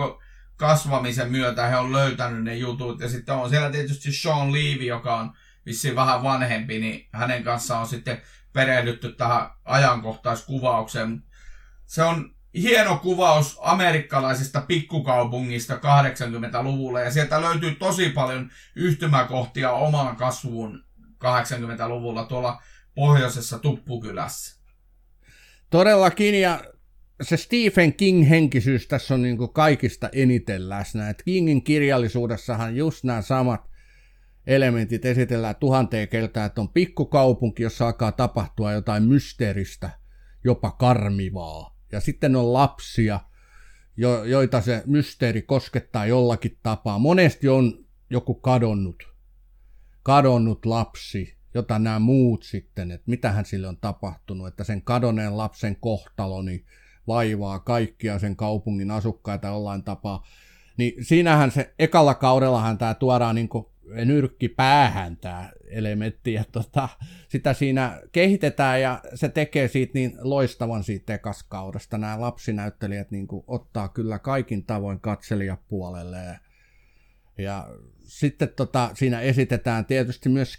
kasvamisen myötä, he on löytänyt ne jutut. Ja sitten on siellä tietysti Sean Levy, joka on vissiin vähän vanhempi, niin hänen kanssaan on sitten perehdytty tähän ajankohtaiskuvaukseen. Se on hieno kuvaus amerikkalaisesta pikkukaupungista 80-luvulla ja sieltä löytyy tosi paljon yhtymäkohtia omaan kasvuun 80-luvulla tuolla pohjoisessa Tuppukylässä. Todellakin ja se Stephen King-henkisyys tässä on niin kuin kaikista eniten läsnä. Et Kingin kirjallisuudessahan just nämä samat elementit esitellään tuhanteen kertaa, että on pikkukaupunki, jossa alkaa tapahtua jotain mysteeristä, jopa karmivaa ja sitten on lapsia, jo, joita se mysteeri koskettaa jollakin tapaa. Monesti on joku kadonnut, kadonnut lapsi, jota nämä muut sitten, että mitähän sille on tapahtunut, että sen kadoneen lapsen kohtalo niin vaivaa kaikkia sen kaupungin asukkaita jollain tapaa. Niin siinähän se ekalla kaudellahan tämä tuodaan niin nyrkki päähän tämä elementti, ja tota, sitä siinä kehitetään, ja se tekee siitä niin loistavan siitä ekaskaudesta. Nämä lapsinäyttelijät niin ottaa kyllä kaikin tavoin katselijapuolelle, ja, ja sitten tota, siinä esitetään tietysti myös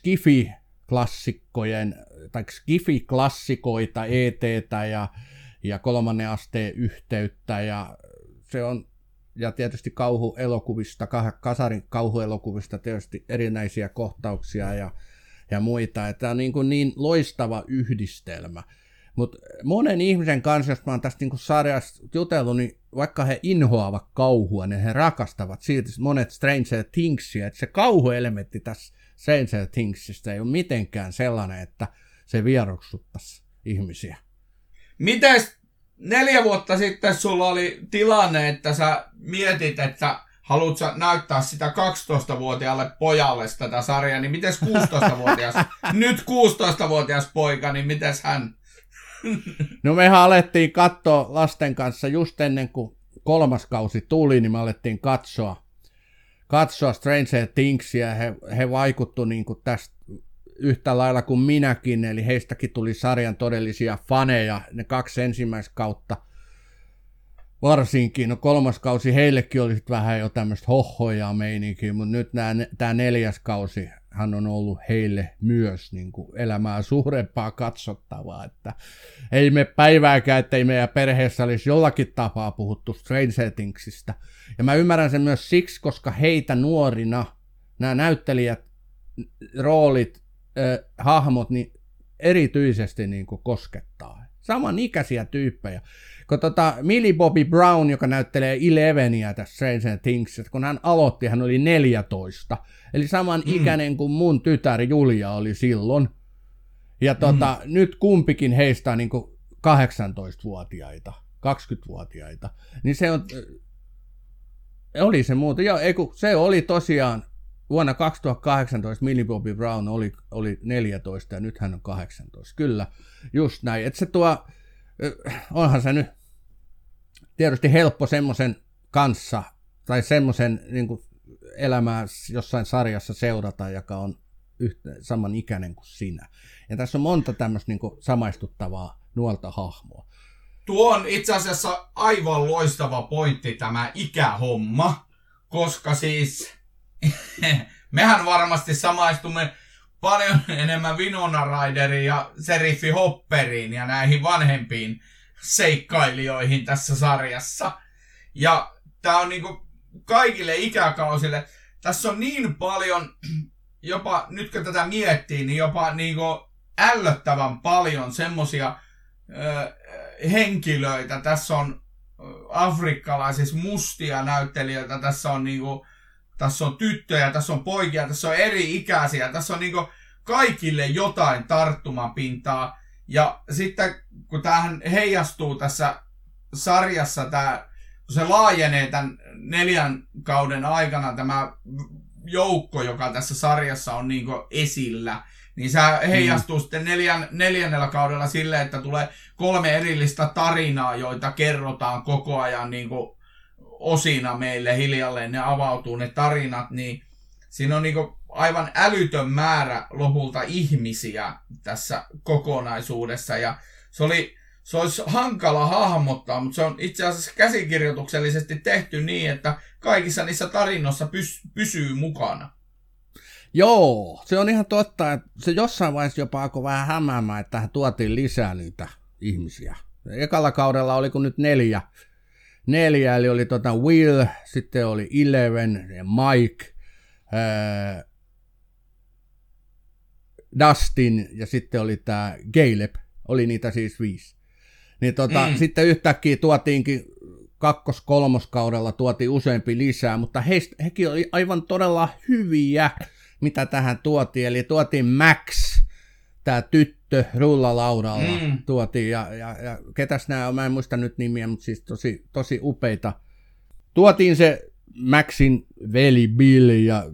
Skifi-klassikkojen, tai Skifi-klassikoita, ETtä ja, ja kolmannen asteen yhteyttä, ja se on ja tietysti kauhuelokuvista, kasarin kauhuelokuvista tietysti erinäisiä kohtauksia ja, ja muita. Tämä on niin, kuin niin loistava yhdistelmä. Mutta monen ihmisen kanssa, jos mä oon tästä niin sarjasta jutellut, niin vaikka he inhoavat kauhua, niin he rakastavat silti monet Stranger Thingsia. Että se kauhuelementti tässä Stranger Thingsista ei ole mitenkään sellainen, että se vieroksuttaisi ihmisiä. Mites neljä vuotta sitten sulla oli tilanne, että sä mietit, että haluat sä näyttää sitä 12-vuotiaalle pojalle tätä sarjaa, niin miten 16-vuotias, nyt 16-vuotias poika, niin miten hän? No mehän alettiin katsoa lasten kanssa just ennen kuin kolmas kausi tuli, niin me alettiin katsoa, katsoa Stranger Thingsia. He, he vaikuttu niin kuin tästä yhtä lailla kuin minäkin, eli heistäkin tuli sarjan todellisia faneja ne kaksi ensimmäistä kautta varsinkin. No kolmas kausi heillekin oli vähän jo tämmöistä hohhoja meininkiä, mutta nyt tämä neljäs kausi hän on ollut heille myös niin kuin elämää suurempaa katsottavaa, että ei me päivääkään, että ei meidän perheessä olisi jollakin tapaa puhuttu Stranger Thingsista. Ja mä ymmärrän sen myös siksi, koska heitä nuorina nämä näyttelijät, roolit, äh, hahmot niin erityisesti niin kuin koskettaa. Samanikäisiä tyyppejä. Kun tota Millie Bobby Brown, joka näyttelee Eleveniä tässä Stranger Things, kun hän aloitti, hän oli 14. Eli saman mm. ikäinen kuin mun tytär Julia oli silloin. Ja tota, mm. nyt kumpikin heistä on niin 18-vuotiaita, 20-vuotiaita. Niin se on, oli se muuten, joo, ei kun, se oli tosiaan vuonna 2018 Millie Bobby Brown oli, oli 14 ja nyt hän on 18. Kyllä, just näin. Että se tuo, onhan se nyt tietysti helppo semmoisen kanssa tai semmoisen niin elämää jossain sarjassa seurata, joka on yhtä, saman ikäinen kuin sinä. Ja tässä on monta tämmöistä niin samaistuttavaa nuolta hahmoa. Tuo on itse asiassa aivan loistava pointti tämä ikähomma, koska siis mehän varmasti samaistumme paljon enemmän Winona Rideriin ja Seriffi Hopperiin ja näihin vanhempiin seikkailijoihin tässä sarjassa. Ja tää on niinku kaikille ikäkausille, tässä on niin paljon, jopa nyt kun tätä miettii, niin jopa niinku ällöttävän paljon semmosia ö, henkilöitä. Tässä on afrikkalaisissa mustia näyttelijöitä, tässä on niinku, tässä on tyttöjä, tässä on poikia, tässä on eri ikäisiä, tässä on niinku kaikille jotain tarttumapintaa. Ja sitten kun tämähän heijastuu tässä sarjassa, tämä, kun se laajenee tämän neljän kauden aikana tämä joukko, joka tässä sarjassa on niin esillä, niin se heijastuu mm. sitten neljän, neljännellä kaudella sille, että tulee kolme erillistä tarinaa, joita kerrotaan koko ajan niin osina meille hiljalleen, ne avautuu ne tarinat, niin siinä on niin aivan älytön määrä lopulta ihmisiä tässä kokonaisuudessa. Ja se, oli, se olisi hankala hahmottaa, mutta se on itse asiassa käsikirjoituksellisesti tehty niin, että kaikissa niissä tarinoissa pys, pysyy mukana. Joo, se on ihan totta, että se jossain vaiheessa jopa alkoi vähän hämäämään, että tähän tuotiin lisää niitä ihmisiä. Ekalla kaudella oli kun nyt neljä, neljä eli oli tota Will, sitten oli Eleven Mike, ää, Dustin ja sitten oli tämä Caleb, oli niitä siis viisi. Niin tota, mm. sitten yhtäkkiä tuotiinkin kakkos-kolmoskaudella tuotiin useampi lisää, mutta heistä, hekin oli aivan todella hyviä, mitä tähän tuotiin. Eli tuotiin Max, tämä tyttö rullalaudalla mm. tuotiin, ja, ja, ja ketäs nämä on, mä en muista nyt nimiä, mutta siis tosi, tosi upeita. Tuotiin se Maxin veli Billy ja...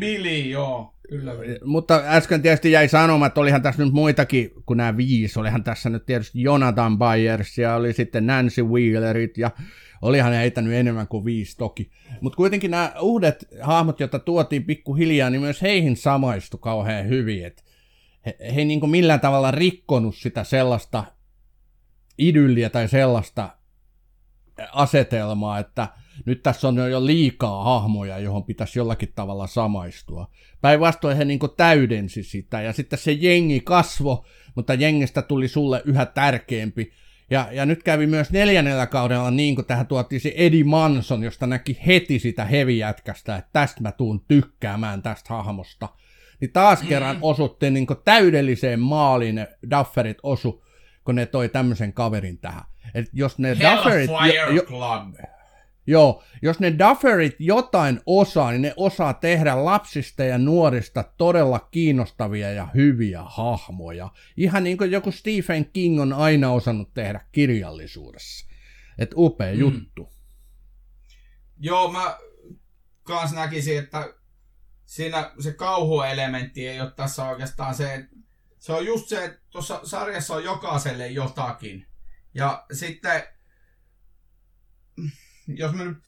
Billy, joo. Kyllä. Mutta äsken tietysti jäi sanomaan, että olihan tässä nyt muitakin kuin nämä viisi. Olihan tässä nyt tietysti Jonathan Byers ja oli sitten Nancy Wheelerit ja olihan ne heittänyt enemmän kuin viisi toki. Mutta kuitenkin nämä uudet hahmot, joita tuotiin pikkuhiljaa, niin myös heihin samaistui kauhean hyvin. Et he, he ei niin millään tavalla rikkonut sitä sellaista idylliä tai sellaista asetelmaa, että – nyt tässä on jo liikaa hahmoja, johon pitäisi jollakin tavalla samaistua. Päinvastoin he niin täydensi sitä ja sitten se jengi kasvo, mutta jengistä tuli sulle yhä tärkeämpi. Ja, ja nyt kävi myös neljännellä kaudella niin, kuin tähän tuotiin se Eddie Manson, josta näki heti sitä hevijätkästä, että tästä mä tuun tykkäämään tästä hahmosta. Niin taas kerran osutti niin täydelliseen maaliin ne Dufferit osu, kun ne toi tämmöisen kaverin tähän. Et jos ne Dufferit... Jo, jo, Club. Joo, jos ne Dufferit jotain osaa, niin ne osaa tehdä lapsista ja nuorista todella kiinnostavia ja hyviä hahmoja. Ihan niin kuin joku Stephen King on aina osannut tehdä kirjallisuudessa. Et upea mm. juttu. Joo, mä kans näkisin, että siinä se kauhuelementti ei ole tässä oikeastaan se, se on just se, että tuossa sarjassa on jokaiselle jotakin. Ja sitten jos me nyt,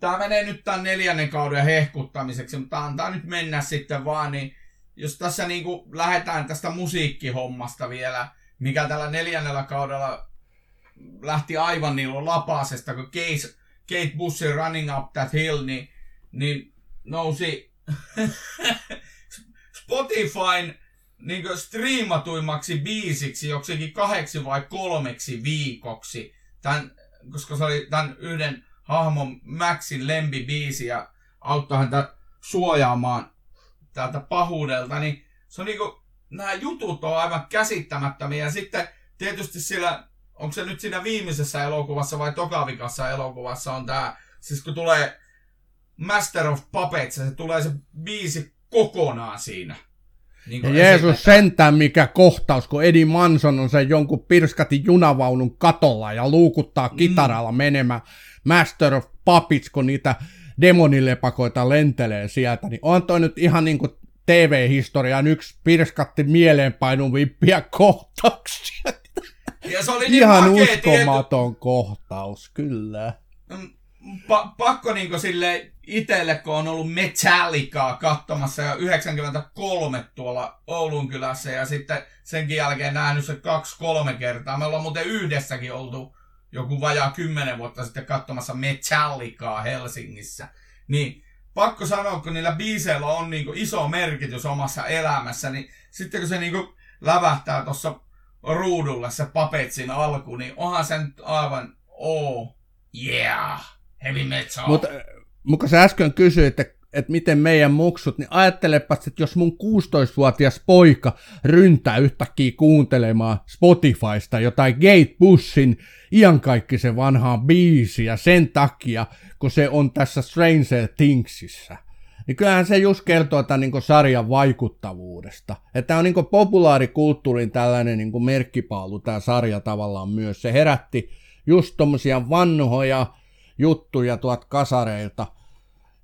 tämä menee nyt tämän neljännen kauden hehkuttamiseksi, mutta antaa nyt mennä sitten vaan, niin jos tässä niin kuin lähdetään tästä musiikkihommasta vielä, mikä tällä neljännellä kaudella lähti aivan niin lapasesta, kun Case, Kate Bussi Running Up That Hill, niin, niin nousi Spotifyn niin striimatuimmaksi biisiksi joksikin kahdeksi vai kolmeksi viikoksi. Tän, koska se oli tämän yhden hahmon Maxin lempibiisi ja auttaa häntä suojaamaan tältä pahuudelta, niin se on niinku, nämä jutut on aivan käsittämättömiä. Ja sitten tietysti sillä, onko se nyt siinä viimeisessä elokuvassa vai tokavikassa elokuvassa on tää, siis kun tulee Master of Puppets, se tulee se biisi kokonaan siinä. Niin ja Jeesus sentään mikä kohtaus, kun Eddie Manson on sen jonkun pirskati junavaunun katolla ja luukuttaa kitaralla mm. menemään Master of Puppets, kun niitä demonilepakoita lentelee sieltä, niin on toi nyt ihan niin kuin TV-historian yksi pirskatti mieleenpainuvimpia kohtauksia. Ja se oli niin ihan makea, uskomaton tieto. kohtaus, kyllä. Mm, pa- pakko niinku sille itselle, kun on ollut Metallicaa katsomassa jo 93 tuolla Oulun kylässä ja sitten senkin jälkeen nähnyt se kaksi-kolme kertaa. Me ollaan muuten yhdessäkin oltu joku vajaa kymmenen vuotta sitten katsomassa Metallicaa Helsingissä. Niin pakko sanoa, kun niillä biiseillä on niinku iso merkitys omassa elämässä, niin sitten kun se niinku lävähtää tuossa ruudulle se Papetsin alku, niin onhan sen aivan, oh, yeah, heavy metal. Mutta mutta sä äsken kysyit, että, että miten meidän muksut, niin ajattelepa, että jos mun 16-vuotias poika ryntää yhtäkkiä kuuntelemaan Spotifysta jotain Gate Bushin iankaikkisen vanhaa biisiä sen takia, kun se on tässä Stranger Thingsissä. Niin kyllähän se just kertoo tämän niin sarjan vaikuttavuudesta. Että tämä on niin populaarikulttuurin tällainen niin merkkipaalu, tämä sarja tavallaan myös. Se herätti just tommosia vanhoja juttuja tuot kasareilta,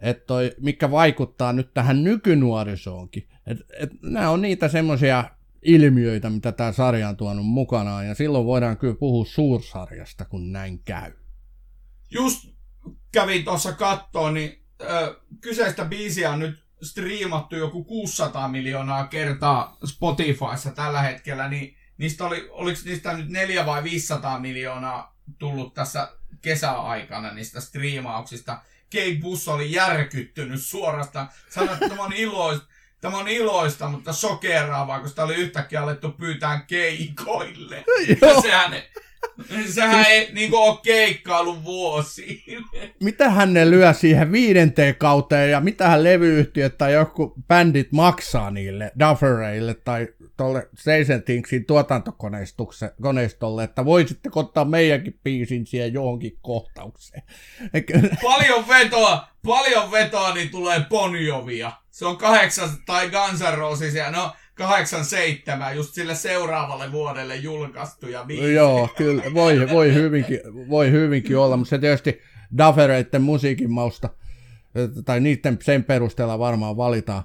että toi, mikä vaikuttaa nyt tähän nykynuorisoonkin. Et, et, nämä on niitä semmoisia ilmiöitä, mitä tämä sarja on tuonut mukanaan, ja silloin voidaan kyllä puhua suursarjasta, kun näin käy. Just kävin tuossa kattoon, niin ö, kyseistä biisiä on nyt striimattu joku 600 miljoonaa kertaa Spotifyssa tällä hetkellä, niin niistä oli, oliko niistä nyt 4 vai 500 miljoonaa tullut tässä kesäaikana niistä striimauksista. Kate Buss oli järkyttynyt suorastaan. Sanoi, että tämä on iloista, tämä on iloista, mutta sokeraavaa, koska oli yhtäkkiä alettu pyytää keikoille. Ja sehän, sehän ei niin kuin, ole keikkailu vuosi. Mitä hän ne lyö siihen viidenteen kauteen ja mitä hän levyyhtiöt tai joku bändit maksaa niille Duffereille tai tuolle Seisentinksin tuotantokoneistolle, että voisitte ottaa meidänkin biisin siihen johonkin kohtaukseen. Paljon vetoa, paljon vetoa, niin tulee Ponjovia. Se on kahdeksan, tai Guns N' Roses, ja no 87, just sille seuraavalle vuodelle julkaistuja biisi. Joo, kyllä, voi, voi, hyvinkin, voi hyvinkin olla, mutta se tietysti Duffereiden musiikin mausta, tai niiden sen perusteella varmaan valitaan,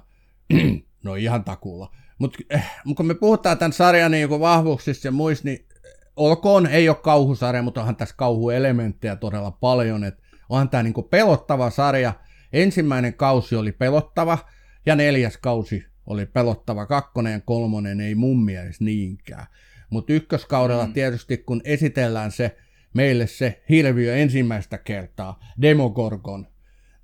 no ihan takuulla mutta eh, kun me puhutaan tämän sarjan niin vahvuuksista ja muista, niin olkoon, ei ole kauhusarja, mutta onhan tässä kauhuelementtejä todella paljon. Et onhan tämä niin pelottava sarja. Ensimmäinen kausi oli pelottava ja neljäs kausi oli pelottava. Kakkonen ja kolmonen ei mun mielestä niinkään. Mutta ykköskaudella mm. tietysti, kun esitellään se meille se hirviö ensimmäistä kertaa, Demogorgon,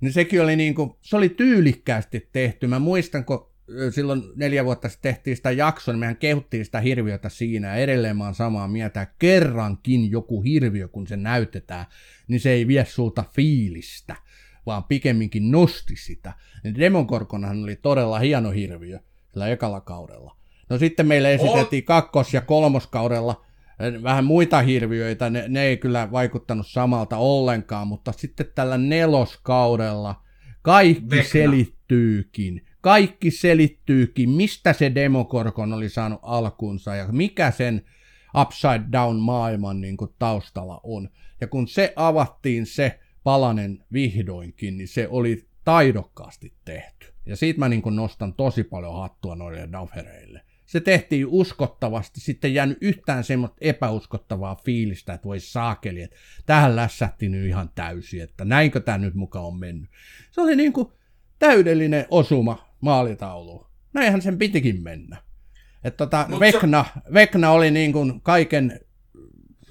niin sekin oli, niin kuin, se oli tyylikkäästi tehty. Mä muistan, kun silloin neljä vuotta sitten tehtiin sitä jaksoa, niin mehän kehuttiin sitä hirviötä siinä, ja edelleen mä oon samaa mieltä, että kerrankin joku hirviö, kun se näytetään, niin se ei vie sulta fiilistä, vaan pikemminkin nosti sitä. Niin Demonkorkonahan oli todella hieno hirviö sillä ekalla kaudella. No sitten meille esitettiin kakkos- ja kolmoskaudella eh, vähän muita hirviöitä, ne, ne ei kyllä vaikuttanut samalta ollenkaan, mutta sitten tällä neloskaudella kaikki Vekna. selittyykin kaikki selittyykin, mistä se Demokorkon oli saanut alkunsa ja mikä sen upside down maailman niin kuin taustalla on. Ja kun se avattiin se palanen vihdoinkin, niin se oli taidokkaasti tehty. Ja siitä mä niin kuin nostan tosi paljon hattua noille Duffereille. Se tehtiin uskottavasti, sitten jäänyt yhtään semmoista epäuskottavaa fiilistä, että voi saakeli, että tähän lässähti nyt ihan täysin, että näinkö tämä nyt mukaan on mennyt. Se oli niin kuin täydellinen osuma maalitauluun. Näinhän sen pitikin mennä. Et tota, Vekna, se... Vekna oli niin kuin kaiken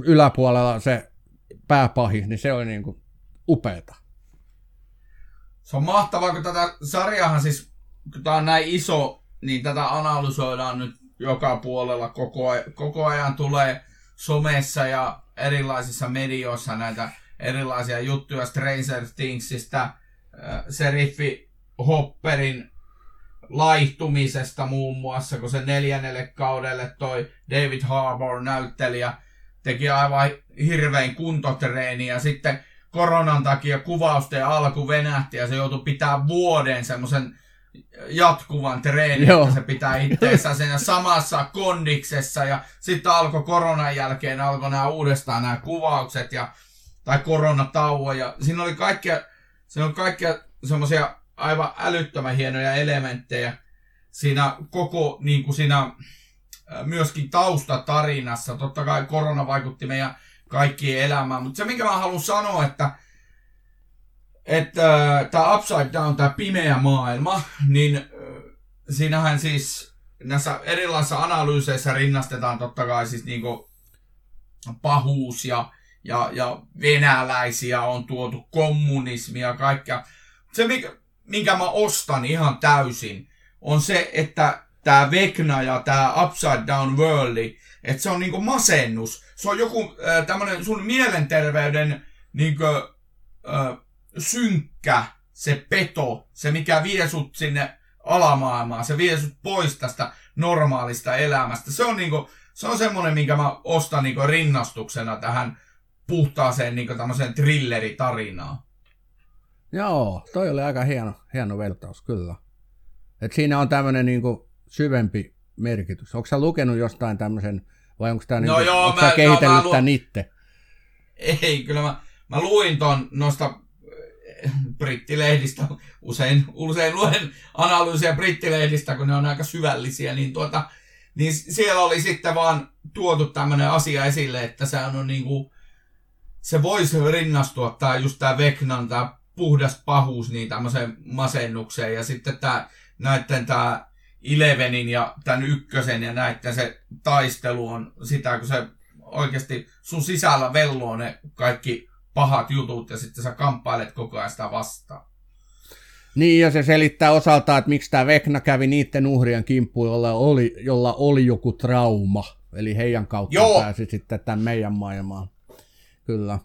yläpuolella se pääpahis, niin se oli niin kuin upeeta. Se on mahtavaa, kun tätä sarjahan siis, kun tämä on näin iso, niin tätä analysoidaan nyt joka puolella koko ajan, koko ajan tulee somessa ja erilaisissa medioissa näitä erilaisia juttuja Stranger Thingsista, äh, Seriffi Hopperin laihtumisesta muun muassa, kun se neljännelle kaudelle toi David Harbour näyttelijä teki aivan hirvein kuntotreeni ja sitten koronan takia kuvausten alku venähti ja se joutui pitää vuoden semmoisen jatkuvan treenin, Joo. että se pitää itseensä siinä samassa kondiksessa ja sitten alkoi koronan jälkeen alkoi nämä uudestaan nämä kuvaukset ja tai koronatauo ja siinä oli kaikkia, siinä oli kaikkia semmoisia aivan älyttömän hienoja elementtejä siinä koko niin kuin siinä myöskin taustatarinassa. Totta kai korona vaikutti meidän kaikkien elämään, mutta se mikä mä haluan sanoa, että että tämä Upside Down, tämä pimeä maailma, niin siinähän siis näissä erilaisissa analyyseissä rinnastetaan totta kai siis niinku pahuus ja, ja, ja venäläisiä on tuotu kommunismia ja kaikkea. Se, mikä, minkä mä ostan ihan täysin, on se, että tämä Vekna ja tämä Upside Down World, että se on niinku masennus. Se on joku äh, tämmönen sun mielenterveyden niinku, äh, synkkä, se peto, se mikä vie sut sinne alamaailmaan, se vie sut pois tästä normaalista elämästä. Se on niinku, se on semmonen, minkä mä ostan niinku rinnastuksena tähän puhtaaseen niinku tämmöiseen thrilleritarinaan. Joo, toi oli aika hieno, hieno vertaus, kyllä. Et siinä on tämmöinen niinku syvempi merkitys. Onko sä lukenut jostain tämmöisen, vai onko tämä no niinku, joo, mä, kehitellyt no, tämän itse? Ei, kyllä mä, mä luin ton noista eh, brittilehdistä, usein, usein luen analyysiä brittilehdistä, kun ne on aika syvällisiä, niin, tuota, niin siellä oli sitten vaan tuotu tämmöinen asia esille, että se on niinku, se voisi rinnastua, tämä just tämä Veknan, tämä puhdas pahuus niin tämmöiseen masennukseen. Ja sitten tämä, näiden tämä Ilevenin ja tämän ykkösen ja näiden se taistelu on sitä, kun se oikeasti sun sisällä velloo ne kaikki pahat jutut ja sitten sä kamppailet koko ajan sitä vastaan. Niin, ja se selittää osaltaan, että miksi tämä Vekna kävi niiden uhrien kimppuun, jolla oli, jolla oli joku trauma. Eli heidän kautta Joo. pääsi sitten tämän meidän maailmaan. Kyllä.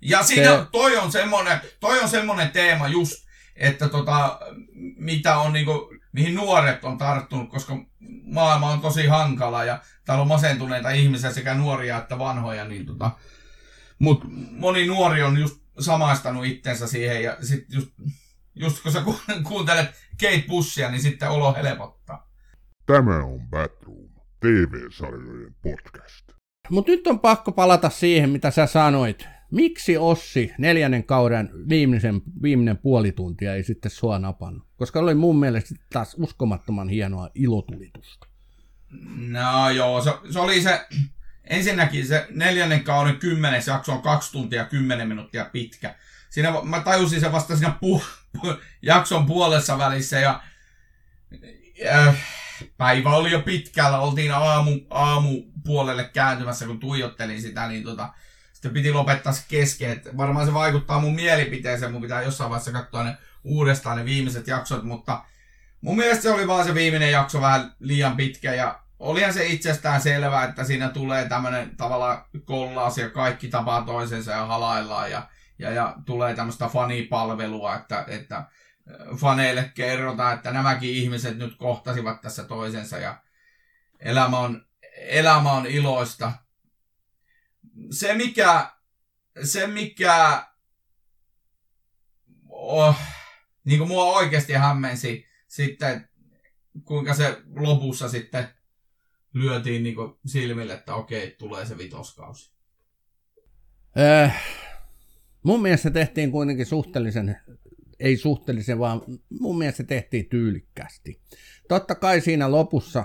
Ja siinä, se... toi, on semmonen, toi on semmonen teema just, että tota, mitä on niinku, mihin nuoret on tarttunut, koska maailma on tosi hankala ja täällä on masentuneita ihmisiä sekä nuoria että vanhoja, niin tota, mut moni nuori on just samaistanut itsensä siihen ja sit just, just kun sä kuuntelet Kate Bushia, niin sitten olo helpottaa. Tämä on Batroom, TV-sarjojen podcast. Mutta nyt on pakko palata siihen, mitä sä sanoit Miksi Ossi neljännen kauden viimeisen, viimeinen puoli tuntia ei sitten sua napannut? Koska oli mun mielestä taas uskomattoman hienoa ilotulitusta. No joo, se, se oli se, ensinnäkin se neljännen kauden kymmenes jakso on kaksi tuntia kymmenen minuuttia pitkä. Siinä mä tajusin se vasta siinä pu, pu, jakson puolessa välissä ja äh, päivä oli jo pitkällä, oltiin aamu, aamu puolelle kääntymässä, kun tuijottelin sitä, niin tota, sitten piti lopettaa se kesken. Et varmaan se vaikuttaa mun mielipiteeseen, mun pitää jossain vaiheessa katsoa ne uudestaan ne viimeiset jaksot, mutta mun mielestä se oli vaan se viimeinen jakso vähän liian pitkä ja olihan se itsestään selvää, että siinä tulee tämmöinen tavalla kollaas ja kaikki tapaa toisensa ja halaillaan ja, ja, ja tulee tämmöistä fanipalvelua, että, että faneille kerrotaan, että nämäkin ihmiset nyt kohtasivat tässä toisensa ja elämä on, elämä on iloista se mikä, se mikä oh, niin kuin mua oikeasti hämmensi sitten, kuinka se lopussa sitten lyötiin niin kuin silmille, että okei, tulee se vitoskausi. Äh, mun mielestä tehtiin kuitenkin suhteellisen, ei suhteellisen, vaan mun mielestä tehtiin tyylikkästi. Totta kai siinä lopussa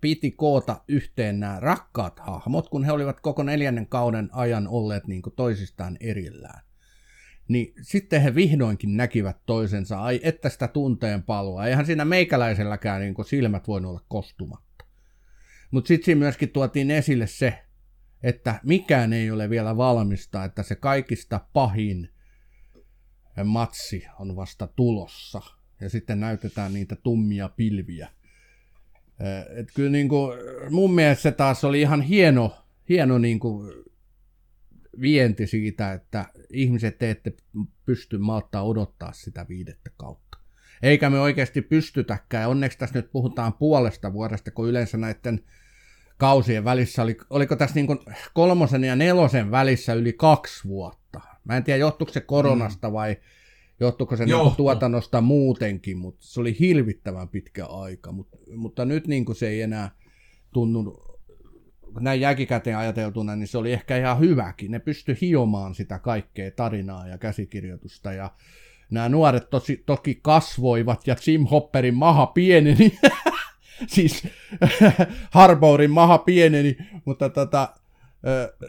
piti koota yhteen nämä rakkaat hahmot, kun he olivat koko neljännen kauden ajan olleet niin kuin toisistaan erillään. Niin sitten he vihdoinkin näkivät toisensa, ai että sitä tunteen palua. Eihän siinä meikäläiselläkään niin silmät voinut olla kostumatta. Mutta sitten siinä myöskin tuotiin esille se, että mikään ei ole vielä valmista, että se kaikista pahin matsi on vasta tulossa. Ja sitten näytetään niitä tummia pilviä et kyllä niin kuin, mun mielestä se taas oli ihan hieno, hieno niin kuin vienti siitä, että ihmiset te ette pysty malttaa odottaa sitä viidettä kautta. eikä me oikeasti pystytäkään. Ja onneksi tässä nyt puhutaan puolesta vuodesta, kun yleensä näiden kausien välissä oli, oliko tässä niin kuin kolmosen ja nelosen välissä yli kaksi vuotta. Mä en tiedä, johtuuko se koronasta vai johtuuko se niin tuotannosta muutenkin, mutta se oli hilvittävän pitkä aika. Mut, mutta nyt niin kuin se ei enää tunnu näin jälkikäteen ajateltuna, niin se oli ehkä ihan hyväkin. Ne pysty hiomaan sitä kaikkea tarinaa ja käsikirjoitusta ja nämä nuoret tosi, toki kasvoivat ja Jim Hopperin maha pieneni. siis Harbourin maha pieneni, mutta tota,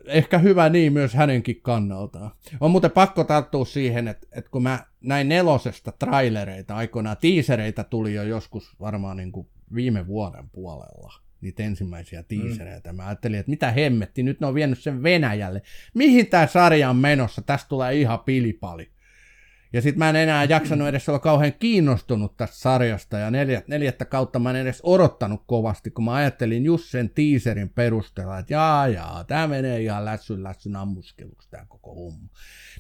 ehkä hyvä niin myös hänenkin kannaltaan. On muuten pakko tarttua siihen, että, että kun mä näin nelosesta trailereita, aikoinaan tiisereitä tuli jo joskus varmaan niin kuin viime vuoden puolella niitä ensimmäisiä tiisereitä. Mm. Mä ajattelin, että mitä hemmetti, nyt ne on vienyt sen Venäjälle. Mihin tämä sarja on menossa? Tästä tulee ihan pilipali. Ja sitten mä en enää jaksanut edes olla kauhean kiinnostunut tästä sarjasta, ja neljät, neljättä kautta mä en edes odottanut kovasti, kun mä ajattelin just sen teaserin perusteella, että jaa jaa, tämä menee ihan lässyn lässyn ammuskeluksi tämä koko homma.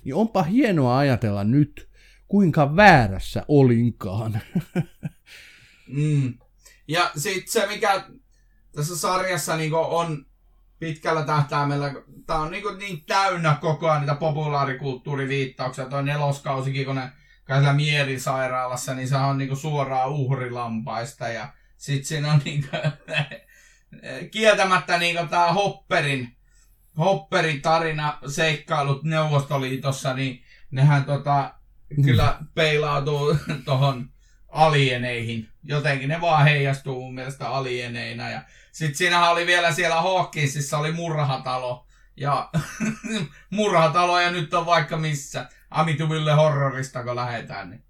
Niin onpa hienoa ajatella nyt, kuinka väärässä olinkaan. mm. Ja sitten se, mikä tässä sarjassa niin on pitkällä tähtäimellä, tämä on niin, niin täynnä koko ajan niitä populaarikulttuuriviittauksia. Tuo neloskausikin, kun ne käydään mielisairaalassa, niin se on niin suoraan uhrilampaista. Ja sitten siinä on niin kuin, kieltämättä niin tämä Hopperin, Hopperin tarina, seikkailut Neuvostoliitossa, niin nehän tota, kyllä peilautuu tuohon alieneihin. Jotenkin ne vaan heijastuu mun mielestä alieneina. Ja sitten siinähän oli vielä siellä Hawkinsissa oli murhatalo. Ja murhatalo ja nyt on vaikka missä. Amityville horrorista kun lähetään. Niin.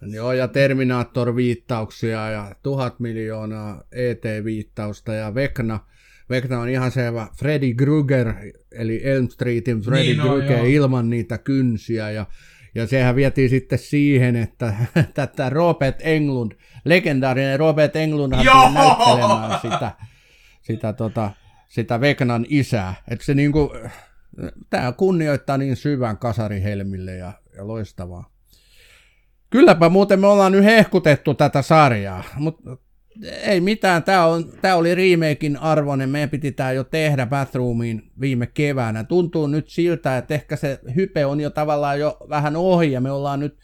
Joo, ja Terminator-viittauksia ja tuhat miljoonaa ET-viittausta ja Vekna. Vekna on ihan selvä Freddy Krueger, eli Elm Streetin Freddy niin, no, Krueger joo. ilman niitä kynsiä. Ja ja sehän vietiin sitten siihen, että tätä Robert Englund, legendaarinen Robert Englund tuli näyttelemään sitä, sitä, tota, sitä Vegnan isää. Että se niinku, tämä kunnioittaa niin syvän kasarihelmille ja, ja loistavaa. Kylläpä muuten me ollaan nyt hehkutettu tätä sarjaa, mutta ei mitään, tämä, on, tämä oli remakein arvoinen, meidän piti tämä jo tehdä Bathroomiin viime keväänä. Tuntuu nyt siltä, että ehkä se hype on jo tavallaan jo vähän ohi ja me ollaan nyt,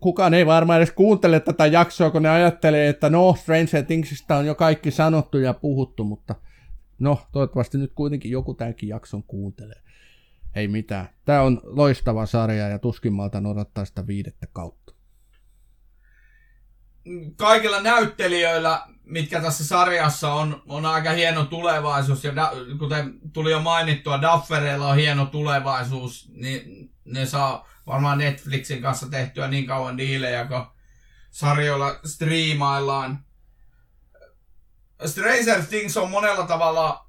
kukaan ei varmaan edes kuuntele tätä jaksoa, kun ne ajattelee, että no, Stranger Thingsista on jo kaikki sanottu ja puhuttu, mutta no, toivottavasti nyt kuitenkin joku tämänkin jakson kuuntelee. Ei mitään. Tämä on loistava sarja ja tuskin malta odottaa sitä viidettä kautta kaikilla näyttelijöillä, mitkä tässä sarjassa on, on aika hieno tulevaisuus. Ja da, kuten tuli jo mainittua, Daffereilla on hieno tulevaisuus, niin ne saa varmaan Netflixin kanssa tehtyä niin kauan diilejä, kun sarjoilla striimaillaan. Stranger Things on monella tavalla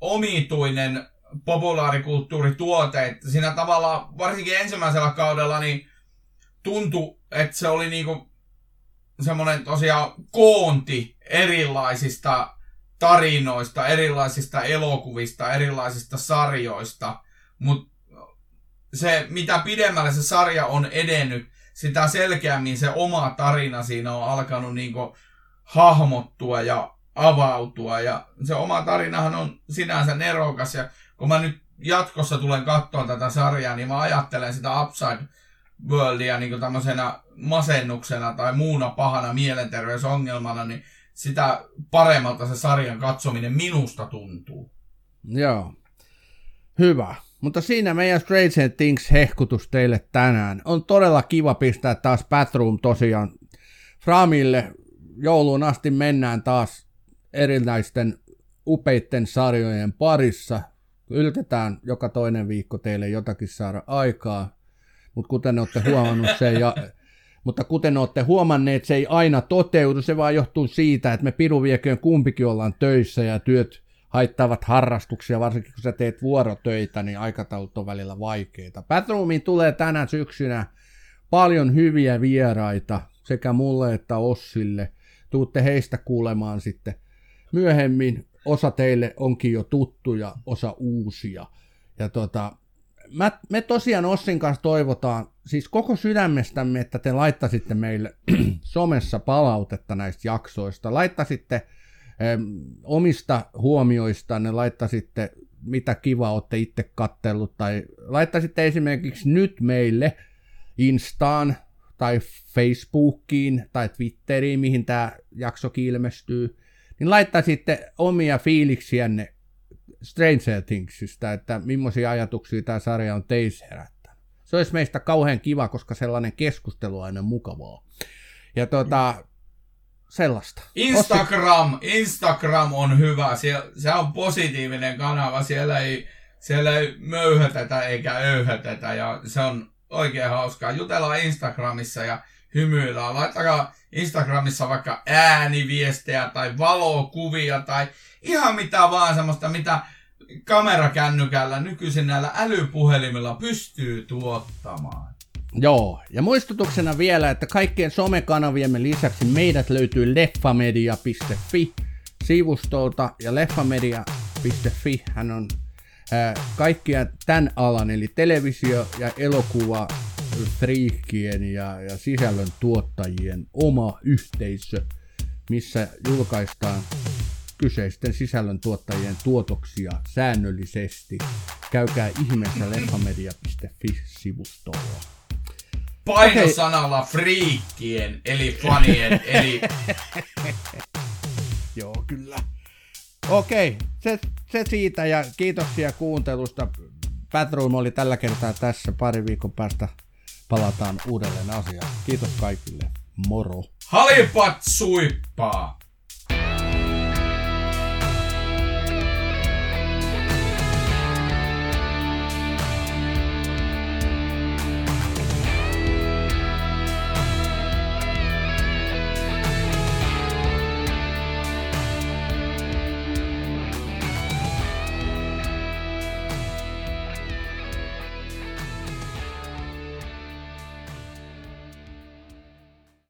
omituinen populaarikulttuurituote. Siinä tavalla, varsinkin ensimmäisellä kaudella, niin tuntui, että se oli niinku semmoinen tosiaan koonti erilaisista tarinoista, erilaisista elokuvista, erilaisista sarjoista, mutta se, mitä pidemmälle se sarja on edennyt, sitä selkeämmin se oma tarina siinä on alkanut niinku hahmottua ja avautua. Ja se oma tarinahan on sinänsä nerokas. Ja kun mä nyt jatkossa tulen katsoa tätä sarjaa, niin mä ajattelen sitä Upside Worldia niin tämmöisenä masennuksena tai muuna pahana mielenterveysongelmana, niin sitä paremmalta se sarjan katsominen minusta tuntuu. Joo. Hyvä. Mutta siinä meidän Stranger Things hehkutus teille tänään. On todella kiva pistää taas Bathroom tosiaan Framille. Jouluun asti mennään taas erilaisten upeitten sarjojen parissa. Yltetään joka toinen viikko teille jotakin saada aikaa. Mutta kuten olette huomannut, se ja mutta kuten olette huomanneet, se ei aina toteudu, se vaan johtuu siitä, että me piruvieköön kumpikin ollaan töissä ja työt haittavat harrastuksia, varsinkin kun sä teet vuorotöitä, niin aikataulut on välillä vaikeita. Batroomiin tulee tänä syksynä paljon hyviä vieraita sekä mulle että Ossille. Tuutte heistä kuulemaan sitten myöhemmin. Osa teille onkin jo tuttuja, osa uusia. Ja tota, mä, me tosiaan Ossin kanssa toivotaan siis koko sydämestämme, että te laittaisitte meille somessa palautetta näistä jaksoista. Laittaisitte ähm, omista huomioistanne, laittaisitte mitä kiva olette itse kattellut, tai laittaisitte esimerkiksi nyt meille Instaan tai Facebookiin tai Twitteriin, mihin tämä jakso ilmestyy, niin laittaisitte omia fiiliksiänne Stranger Thingsista, että millaisia ajatuksia tämä sarja on teissä herättänyt. Se olisi meistä kauhean kiva, koska sellainen keskustelu on aina mukavaa. Ja tuota, sellaista. Instagram, Instagram on hyvä. Siellä, se on positiivinen kanava. Siellä ei, siellä ei möyhötetä eikä öyhötetä ja se on oikein hauskaa. Jutellaan Instagramissa ja hymyillään. Laittakaa Instagramissa vaikka ääniviestejä tai valokuvia tai ihan mitä vaan semmoista, mitä kamerakännykällä nykyisin näillä älypuhelimilla pystyy tuottamaan. Joo, ja muistutuksena vielä, että kaikkien somekanaviemme lisäksi meidät löytyy leffamedia.fi sivustolta, ja leffamedia.fi hän on kaikkia tämän alan, eli televisio- ja elokuva friikkien ja, ja sisällön tuottajien oma yhteisö, missä julkaistaan kyseisten sisällön tuottajien tuotoksia säännöllisesti. Käykää ihmeessä leffamedia.fi-sivustolla. Painosanalla okay. friikkien, eli fanien, eli... Joo, kyllä. Okei, okay. se, se siitä ja kiitoksia kuuntelusta. Batroom oli tällä kertaa tässä. Pari viikon päästä palataan uudelleen asiaan. Kiitos kaikille. Moro. Halipat suippaa!